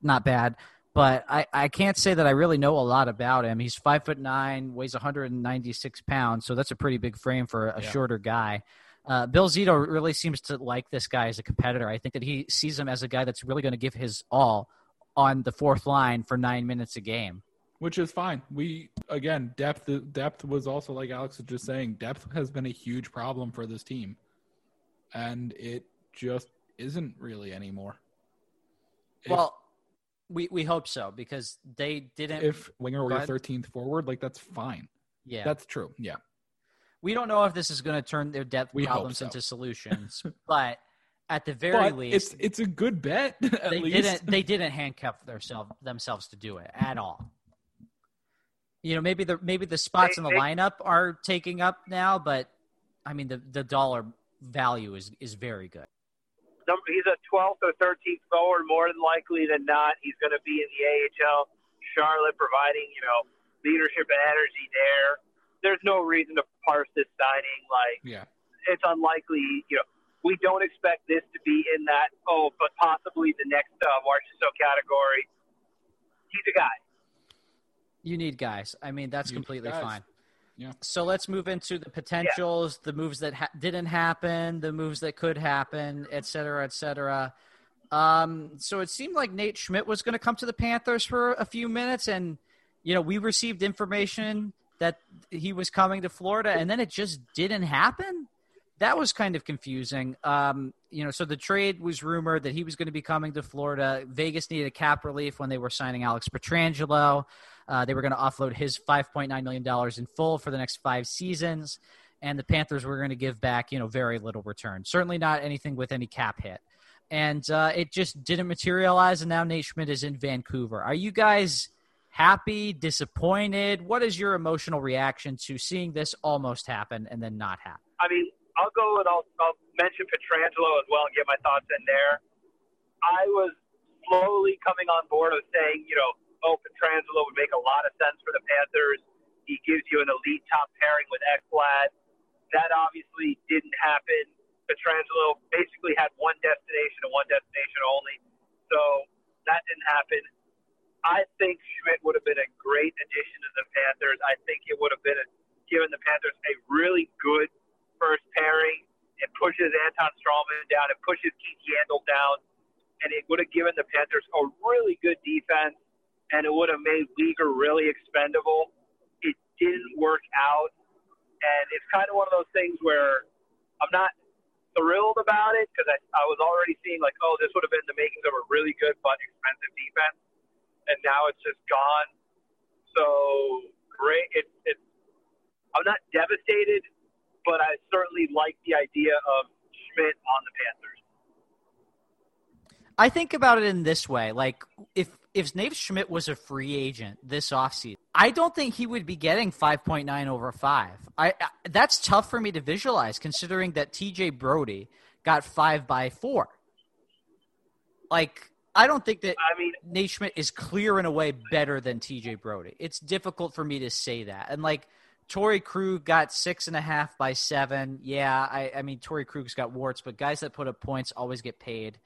not bad. But I, I can't say that I really know a lot about him. He's five foot nine, weighs 196 pounds, so that's a pretty big frame for a Yeah. shorter guy. Uh, Bill Zito really seems to like this guy as a competitor. I think that he sees him as a guy that's really going to give his all on the fourth line for nine minutes a game. Which is fine. We again depth depth was also like Alex was just saying, depth has been a huge problem for this team. And it just isn't really anymore. Well, we we hope so because they didn't. if winger were your thirteenth forward, like that's fine. yeah, That's true. Yeah. we don't know if this is going to turn their depth We problems so. into solutions, but at the very But least, it's it's a good bet at they least. didn't they didn't handcuff themselves themselves to do it at all. You know, maybe the maybe the spots They- in the they- lineup are taking up now, but I mean the the dollar value is is very good. Number, he's a 12th or 13th forward. More than likely than not, he's going to be in the AHL. Charlotte providing you know leadership and energy there. There's no reason to parse this signing like Yeah. it's unlikely. You know, we don't expect this to be in that. Oh, but possibly the next uh, Marchessault category. He's a guy. You need guys. I mean, that's You completely fine. Yeah. So let's move into the potentials, the moves that ha- didn't happen, the moves that could happen, et cetera, et cetera. Um, so it seemed like Nate Schmidt was going to come to the Panthers for a few minutes, and you know, we received information that he was coming to Florida, and then it just didn't happen. That was kind of confusing. Um, you know, so the trade was rumored that he was going to be coming to Florida. Vegas needed cap relief when they were signing Alex Pietrangelo. Uh, they were going to offload his $5.9 million in full for the next five seasons, and the Panthers were going to give back, you know, very little return. Certainly not anything with any cap hit. And uh, it just didn't materialize, and now Nate Schmidt is in Vancouver. Are you guys happy, disappointed? What is your emotional reaction to seeing this almost happen and then not happen? I mean, I'll go and I'll, I'll mention Pietrangelo as well and get my thoughts in there. I was slowly coming on board of saying, you know, oh, Pietrangelo would make a lot of sense for the Panthers. He gives you an elite top pairing with Ekblad. That obviously didn't happen. Pietrangelo basically had one destination and one destination only. So that didn't happen. I think Schmidt would have been a great addition to the Panthers. I think it would have been a, given the Panthers a really good first pairing. It pushes Anton Stralman down. It pushes Keith Yandle down. And it would have given the Panthers a really good defense, and it would have made Weegar really expendable. It didn't work out. And it's kind of one of those things where I'm not thrilled about it because I, I was already seeing, like, oh, this would have been the makings of a really good but expensive defense and now it's just gone. So great. It, it, I'm not devastated, but I certainly like the idea of Schmidt on the Panthers. I think about it in this way: like if if Nate Schmidt was a free agent this offseason, I don't think he would be getting 5.9 over five. I, I that's tough for me to visualize, considering that T.J. Brodie got five by four. Like I don't think that I mean Nate Schmidt is clear in a way better than TJ Brodie. It's difficult for me to say that. And like Torey Krug got six and a half by seven. Yeah, I, I mean Torey Krug's got warts, but guys that put up points always get paid.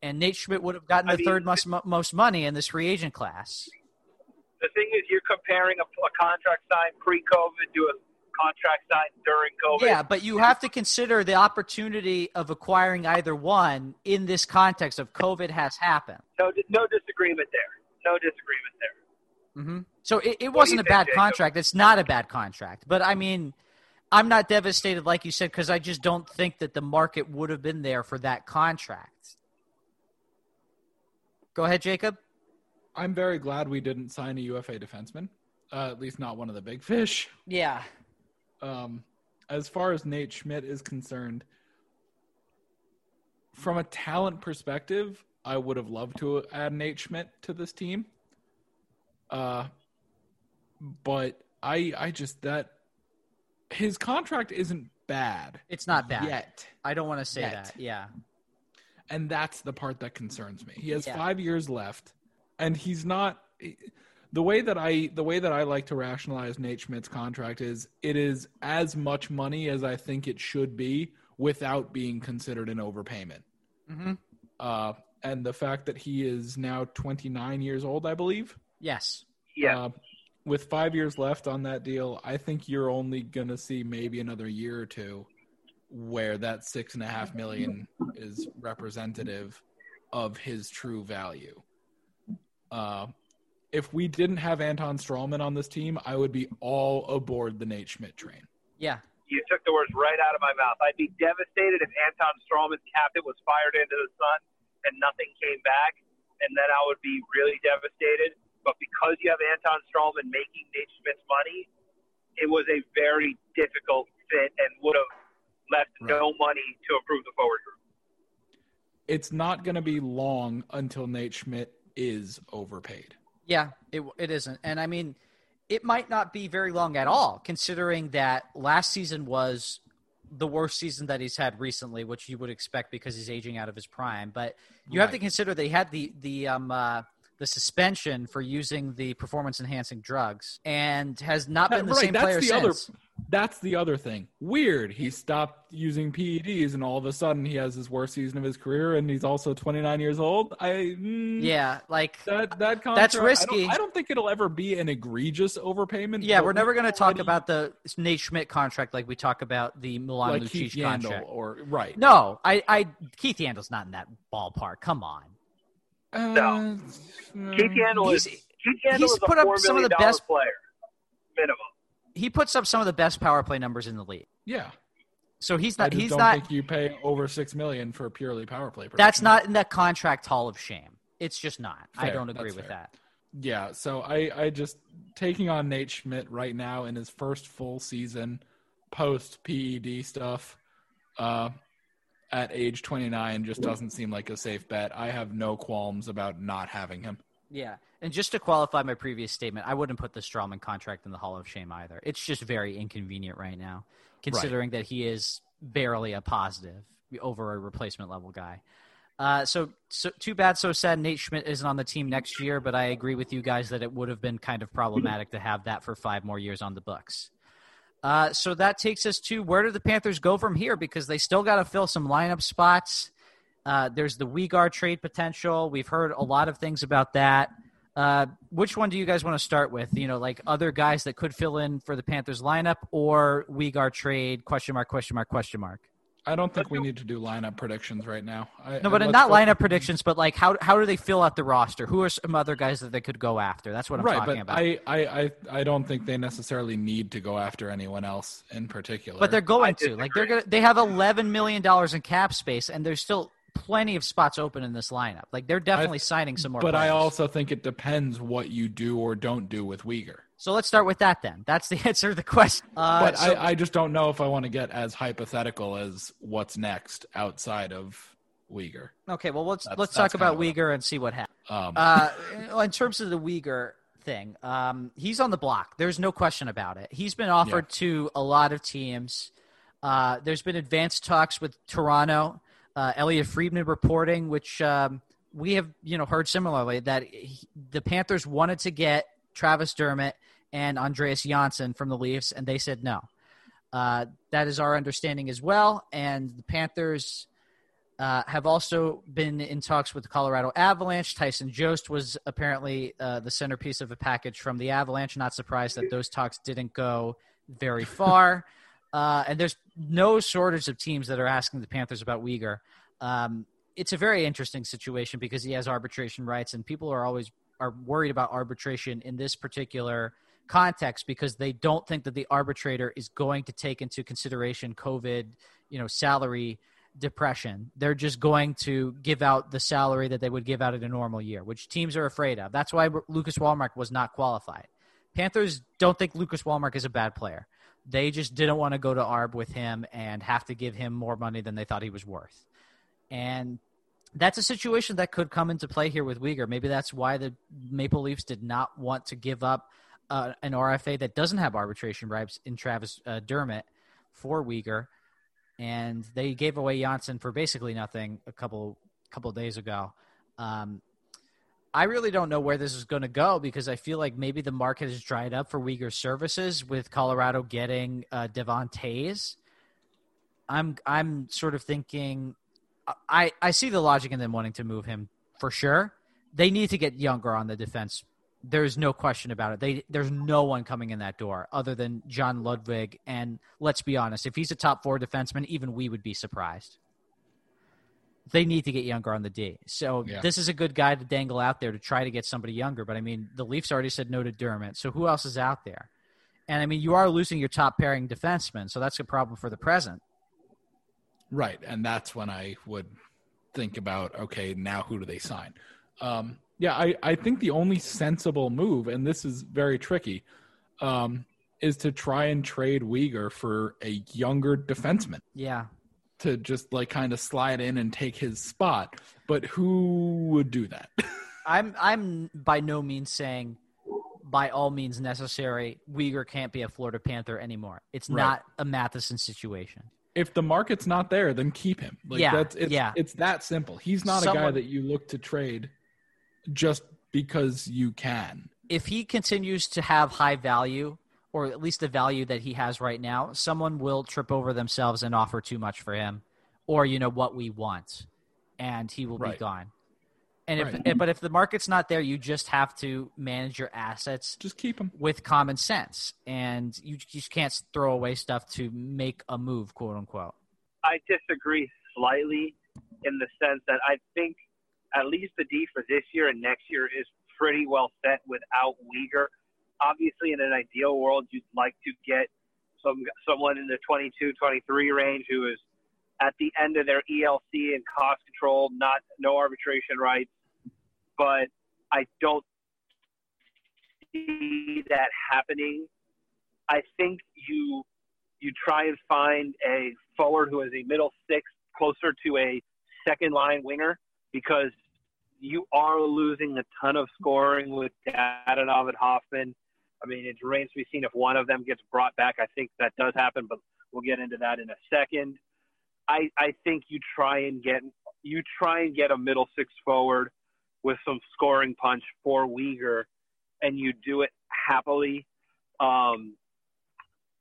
And Nate Schmidt would have gotten the I mean, third most most money in this free agent class. The thing is, you're comparing a, a contract signed pre-COVID to a contract signed during COVID. Yeah, but you have to consider the opportunity of acquiring either one in this context of COVID has happened. No, no disagreement there. No disagreement there. Mm-hmm. So it, it wasn't a bad Jacob? contract. It's not a bad contract. But I mean, I'm not devastated, like you said, because I just don't think that the market would have been there for that contract. Go ahead, Jacob. I'm very glad we didn't sign a UFA defenseman, uh, at least not one of the big fish. Yeah. Um, as far as Nate Schmidt is concerned, from a talent perspective, I would have loved to add Nate Schmidt to this team. Uh, but I, I just that his contract isn't bad It's not bad. yet, I don't want to say Yet. that. Yeah. And that's the part that concerns me. He has Yeah. five years left, and he's not. The way that I the way that I like to rationalize Nate Schmidt's contract is it is as much money as I think it should be without being considered an overpayment. Mm-hmm. Uh, and the fact that he is now 29 years old, I believe, Yes. Yeah. uh, with five years left on that deal, I think you're only gonna see maybe another year or two where that six and a half million is representative of his true value. Uh, if we didn't have Anton Stralman on this team, I would be all aboard the Nate Schmidt train. Yeah. you took the words right out of my mouth. I'd be devastated if Anton Stralman's captain was fired into the sun and nothing came back, and then I would be really devastated. But because you have Anton Stralman making Nate Schmidt's money, it was a very difficult fit and would have left no money to improve the forward group. It's not going to be long until Nate Schmidt is overpaid. Yeah, it it isn't, and I mean, it might not be very long at all, considering that last season was the worst season that he's had recently, which you would expect because he's aging out of his prime. But you have to Right. consider they had the the um uh, the suspension for using the performance enhancing drugs, and has not been the Right, same that's player the since. other that's the other thing. Weird. He stopped using PEDs and all of a sudden he has his worst season of his career and he's also 29 years old. I mm, Yeah, like that that contract, That's I don't- risky. I don't, think it'll ever be an egregious overpayment. yeah, we're never going to talk about the Nate Schmidt contract like we talk about the Milan like Lucic contract. or right. No, I, I Keith Yandle's not in that ballpark. Come on. Uh, No. Keith Yandle He's is Keith Yandle He's is a put up some of the best- player, minimum. He puts up some of the best power play numbers in the league. Yeah, So he's I not. just He's don't not. think you pay over six million for a purely power play. That's not in the contract hall of shame. It's just not. I don't agree with fair. that. Yeah, so I, I just taking on Nate Schmidt right now in his first full season post PED stuff uh, at age 29 just doesn't seem like a safe bet. I have no qualms about not having him. Yeah, and just to qualify my previous statement, I wouldn't put the Stralman contract in the Hall of Shame either. It's just very inconvenient right now, considering that he is barely a positive over a replacement level guy. Uh, so, so too bad, so sad. Nate Schmidt isn't on the team next year, but I agree with you guys that it would have been kind of problematic to have that for five more years on the books. Uh, so that takes us to where do the Panthers go from here? Because they still got to fill some lineup spots. Uh, there's the Weegar trade potential. We've heard a lot of things about that. Uh, which one do you guys want to start with? You know, like other guys that could fill in for the Panthers lineup or Weegar trade? Question mark? Question mark? Question mark? I don't think we need to do lineup predictions right now. I, No, but not go- lineup predictions. But like, how how do they fill out the roster? Who are some other guys that they could go after? That's what I'm right, talking but about. I, I, I, I don't think they necessarily need to go after anyone else in particular. But they're going I to. Like they're gonna they have eleven million dollars in cap space and they're still plenty of spots open in this lineup. Like they're definitely signing some more But I also think it depends what you do or don't do with Weegar. So let's start with that then. That's the answer to the question. Uh, But so- I, I just don't know if I want to get as hypothetical as what's next outside of Weegar. okay, well let's That's- let's that's talk about Weegar and see what happens. Um, Uh, in terms of the Weegar thing, um, he's on the block. There's no question about it. He's been offered to a lot of teams. Uh, there's been advanced talks with Toronto. Uh, Elliot Friedman reporting, which um, we have you know heard similarly that he, the Panthers wanted to get Travis Dermott and Andreas Johnsson from the Leafs, and they said no. Uh, that is our understanding as well. And the Panthers uh, have also been in talks with the Colorado Avalanche. Tyson Jost was apparently uh, the centerpiece of a package from the Avalanche. Not surprised that those talks didn't go very far. Uh, and there's no shortage of teams that are asking the Panthers about Weegar. Um, it's a very interesting situation because he has arbitration rights, and people are always are worried about arbitration in this particular context because they don't think that the arbitrator is going to take into consideration COVID, you know, salary depression. They're just going to give out the salary that they would give out in a normal year, which teams are afraid of. That's why Lucas Wallmark was not qualified. Panthers don't think Lucas Wallmark is a bad player. They just didn't want to go to ARB with him and have to give him more money than they thought he was worth. And that's a situation that could come into play here with Weegar. Maybe that's why the Maple Leafs did not want to give up uh, an RFA that doesn't have arbitration rights in Travis uh, Dermott for Weegar, and they gave away Johnsson for basically nothing a couple couple days ago. Um, I really don't know where this is going to go because I feel like maybe the market has dried up for Weegar services with Colorado getting uh, Devon Toews. I'm I'm sort of thinking I, I see the logic in them wanting to move him for sure. They need to get younger on the defense. There's no question about it. They there's no one coming in that door other than John Ludvig. And let's be honest, if he's a top four defenseman, even we would be surprised. They need to get younger on the D. So Yeah. this is a good guy to dangle out there to try to get somebody younger. But I mean, the Leafs already said no to Dermott. So who else is out there? And I mean, you are losing your top pairing defenseman, so that's a problem for the present. Right, and that's when I would think about okay, now who do they sign? Um, yeah, I, I think the only sensible move, and this is very tricky, um, is to try and trade Weegar for a younger defenseman Yeah. To just like kind of slide in and take his spot. But who would do that? I'm I'm by no means saying by all means necessary Weegar can't be a Florida Panther anymore. It's Right. not a Matheson situation. if the market's not there, then keep him. Like Yeah, that's it's, yeah. it's that simple. He's not a guy that you look to trade just because you can. If he continues to have high value or at least the value that he has right now, someone will trip over themselves and offer too much for him or you know what we want and he will Right. be gone. And if but if the market's not there, you just have to manage your assets Just keep them with common sense, and you you just can't throw away stuff to make a move, quote unquote. I disagree slightly in the sense that I think at least the D for this year and next year is pretty well set without Weegar. Obviously, in an ideal world, you'd like to get some someone in the 22, 23 range who is at the end of their ELC and cost control, not no arbitration rights. But I don't see that happening. I think you you try and find a forward who is a middle six closer to a second line winger because you are losing a ton of scoring with Dadonov and Hoffman. I mean, it remains to be seen if one of them gets brought back. I think that does happen, but we'll get into that in a second. I, I think you try and get you try and get a middle six forward with some scoring punch for Weegar, and you do it happily. Um,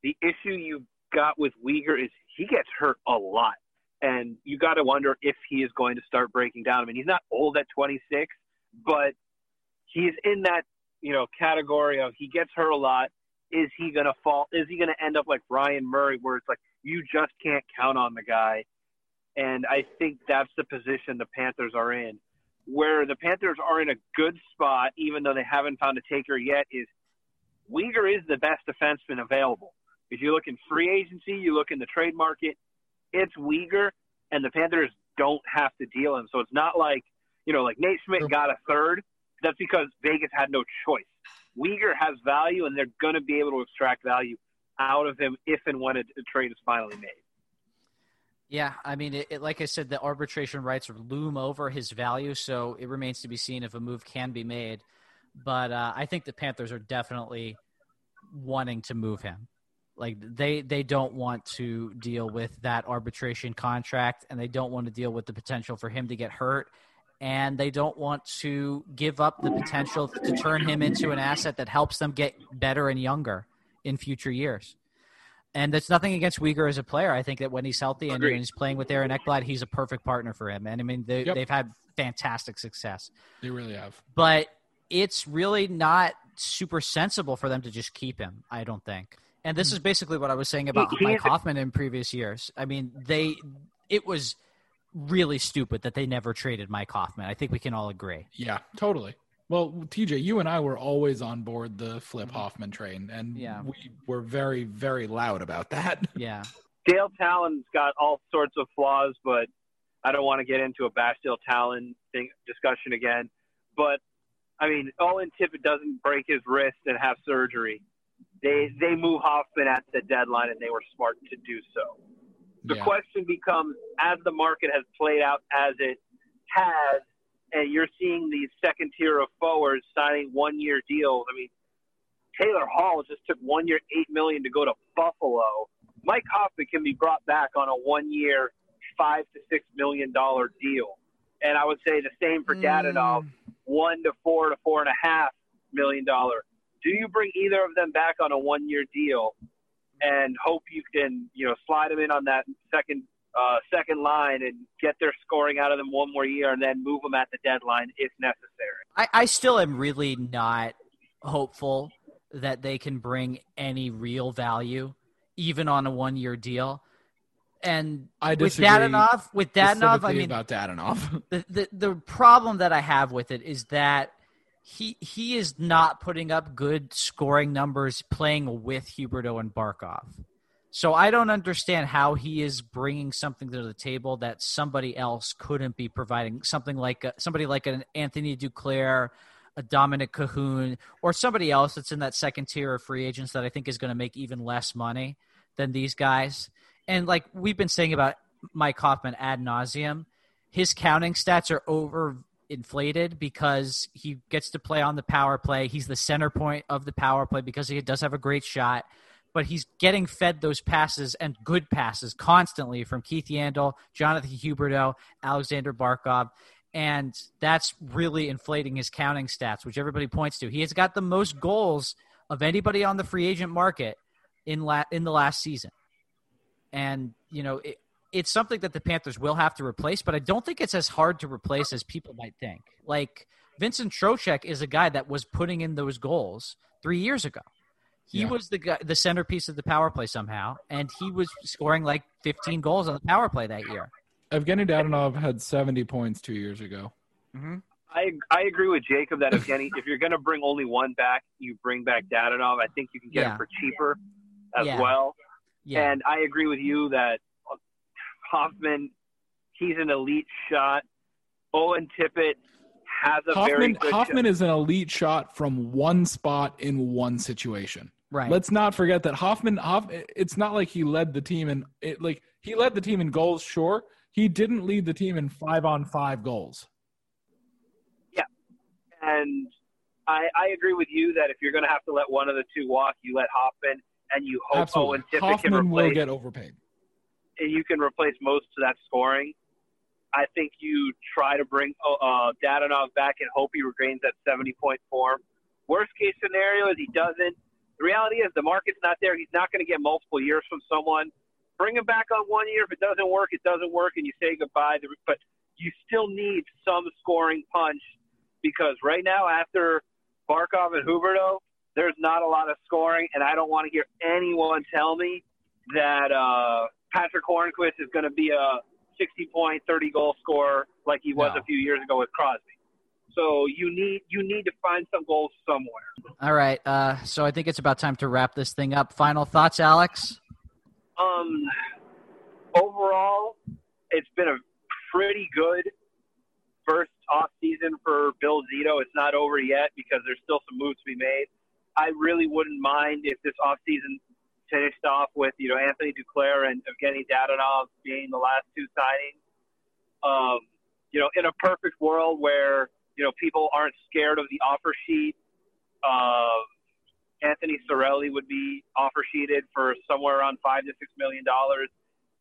the issue you got with Weegar is he gets hurt a lot, and you got to wonder if he is going to start breaking down. I mean, he's not old at 26, but he's in that you know category of he gets hurt a lot. Is he going to fall? Is he going to end up like Ryan Murray, where it's like you just can't count on the guy? And I think that's the position the Panthers are in. Where the Panthers are in a good spot, even though they haven't found a taker yet, is Weegar is the best defenseman available. If you look in free agency, you look in the trade market, it's Weegar, and the Panthers don't have to deal him. So it's not like, you know, like Nate Schmidt got a third. That's because Vegas had no choice. Weegar has value, and they're going to be able to extract value out of him if and when a, a trade is finally made. Yeah, I mean, it, it, like I said, the arbitration rights loom over his value, so it remains to be seen if a move can be made. But uh, I think the Panthers are definitely wanting to move him. Like they they don't want to deal with that arbitration contract, and they don't want to deal with the potential for him to get hurt, and they don't want to give up the potential to turn him into an asset that helps them get better and younger in future years. And there's nothing against Weegar as a player. I think that when he's healthy and, and he's playing with Aaron Ekblad, he's a perfect partner for him. And I mean, they, have had fantastic success. They really have. But it's really not super sensible for them to just keep him. I don't think. And this hmm. is basically what I was saying about Mike Hoffman in previous years. I mean, they it was really stupid that they never traded Mike Hoffman. I think we can all agree. Yeah, totally. Well, TJ, you and I were always on board the Flip mm-hmm. Hoffman train, and yeah. we were very, very loud about that. Yeah. Dale Tallon's got all sorts of flaws, but I don't want to get into a bash Dale Tallon thing discussion again. But I mean, Owen Tippett doesn't break his wrist and have surgery. They they move Hoffman at the deadline, and they were smart to do so. The Yeah. question becomes, as the market has played out as it has, and you're seeing these second tier of forwards signing one year deals. I mean, Taylor Hall just took one year, eight million to go to Buffalo. Mike Hoffman can be brought back on a one year, five to six million dollar deal, and I would say the same for Dadonov, mm. one to four to four and a half million dollar. Do you bring either of them back on a one year deal and hope you can, you know, slide them in on that second uh, second line and get their scoring out of them one more year and then move them at the deadline if necessary? I, I still am really not hopeful that they can bring any real value, even on a one year deal. And I with disagree Dadonov, with Dadonov, I mean, about Dadonov. the, the the problem that I have with it is that he he is not putting up good scoring numbers playing with Huberdeau and Barkov. So I don't understand how he is bringing something to the table that somebody else couldn't be providing. Something like a, somebody like an Anthony Duclair, a Dominik Kahun, or somebody else that's in that second tier of free agents that I think is going to make even less money than these guys. And like we've been saying about Mike Hoffman ad nauseum, his counting stats are over inflated because he gets to play on the power play. He's the center point of the power play because he does have a great shot. But he's getting fed those passes and good passes constantly from Keith Yandle, Jonathan Huberdeau, Alexander Barkov. And that's really inflating his counting stats, which everybody points to. He has got the most goals of anybody on the free agent market in la- in the last season. And, you know, it, it's something that the Panthers will have to replace, but I don't think it's as hard to replace as people might think. Like Vincent Trocheck is a guy that was putting in those goals three years ago. He Yeah. was the guy, the centerpiece of the power play somehow, and he was scoring like 15 goals on the power play that year. Evgeny Dadonov had 70 points two years ago. Mhm. I I agree with Jacob that if any, if you're going to bring only one back, you bring back Dadonov. I think you can get Yeah. him for cheaper as Yeah. well. Yeah. And I agree with you that Hoffman, he's an elite shot. Owen Tippett has a very Hoffman good Hoffman shot. is an elite shot from one spot in one situation. right. Let's not forget that Hoffman. Hoff, it's not like he led the team in it. Like he led the team in goals. Sure, he didn't lead the team in five on five goals. Yeah, and I, I agree with you that if you're going to have to let one of the two walk, you let Hoffman, and you hope Absolutely, Owen Tippett can Hoffman will get overpaid. And you can replace most of that scoring. I think you try to bring uh, Dadonov back and hope he regains that 70 point form. Worst case scenario is he doesn't. The reality is the market's not there. He's not going to get multiple years from someone. Bring him back on one year. If it doesn't work, it doesn't work, and you say goodbye. But you still need some scoring punch because right now, after Barkov and Huberdeau, there's not a lot of scoring, and I don't want to hear anyone tell me that uh, Patrick Hornqvist is going to be a 60 point, 30 goal scorer like he was No. a few years ago with Crosby. So you need you need to find some goals somewhere. All right. Uh, so I think it's about time to wrap this thing up. Final thoughts, Alex? Um, overall, it's been a pretty good first off season for Bill Zito. It's not over yet because there's still some moves to be made. I really wouldn't mind if this off season finished off with you know Anthony Duclair and Evgeny Dadonov being the last two signings. Um, you know, in a perfect world where you know people aren't scared of the offer sheet. Uh, Anthony Cirelli would be offer sheeted for somewhere around five to six million dollars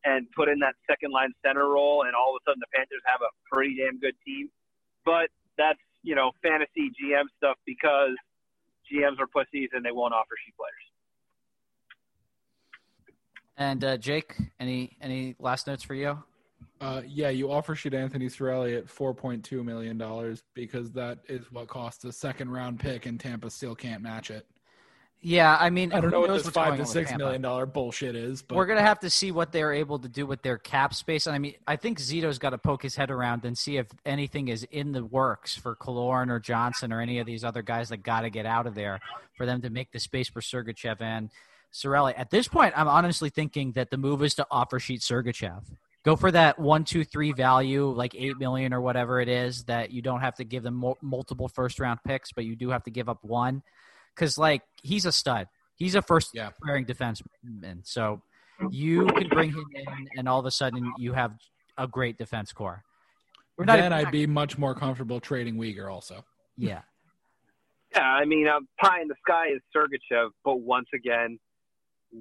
and put in that second line center role and all of a sudden the Panthers have a pretty damn good team. But that's, you know, fantasy GM stuff because GMs are pussies and they won't offer sheet players. And uh, Jake, any any last notes for you? Uh, yeah, you offer sheet Anthony Cirelli at four point two million dollars because that is what costs a second round pick, and Tampa still can't match it. Yeah, I mean, I don't know what this five to six million dollar bullshit is, but We're gonna have to see what they're able to do with their cap space. And I mean, I think Zito's got to poke his head around and see if anything is in the works for Killorn or Johnson or any of these other guys that got to get out of there for them to make the space for Sergachev and Cirelli. At this point, I'm honestly thinking that the move is to offer sheet Sergachev. Go for that one, two, three value, like eight million or whatever it is. That you don't have to give them multiple first round picks, but you do have to give up one, because like he's a stud. He's a first Yeah. pairing defenseman. So you can bring him in, and all of a sudden you have a great defense core. We're not then even- I'd be much more comfortable trading Weegar also. yeah. Yeah, I mean, um, pie in the sky is Sergachev, but once again,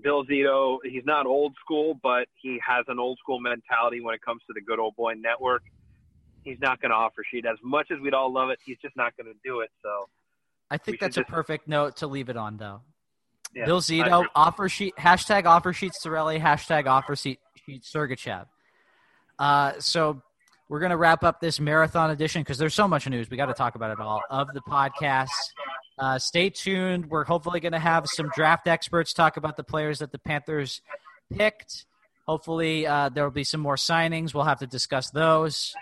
Bill Zito, he's not old school, but he has an old school mentality when it comes to the good old boy network. He's not going to offer sheet as much as we'd all love it. He's just not going to do it. So, I think that's a just- perfect note to leave it on, though. yeah, Bill Zito, offer sheet, hashtag offer sheet Cirelli, hashtag offer sheet, sheet Sergachev. Uh, so we're going to wrap up this marathon edition because there's so much news. We got to talk about it all of the podcast. Uh, stay tuned. We're hopefully going to have some draft experts talk about the players that the Panthers picked. Hopefully, uh, there will be some more signings. We'll have to discuss those.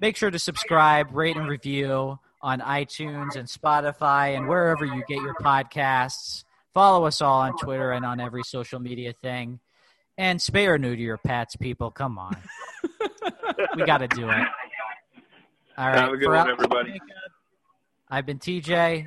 Make sure to subscribe, rate, and review on iTunes and Spotify and wherever you get your podcasts. Follow us all on Twitter and on every social media thing. And spay or neuter your pets, people. Come on. we got to do it. All right. Have a good for one, everybody. I've been TJ.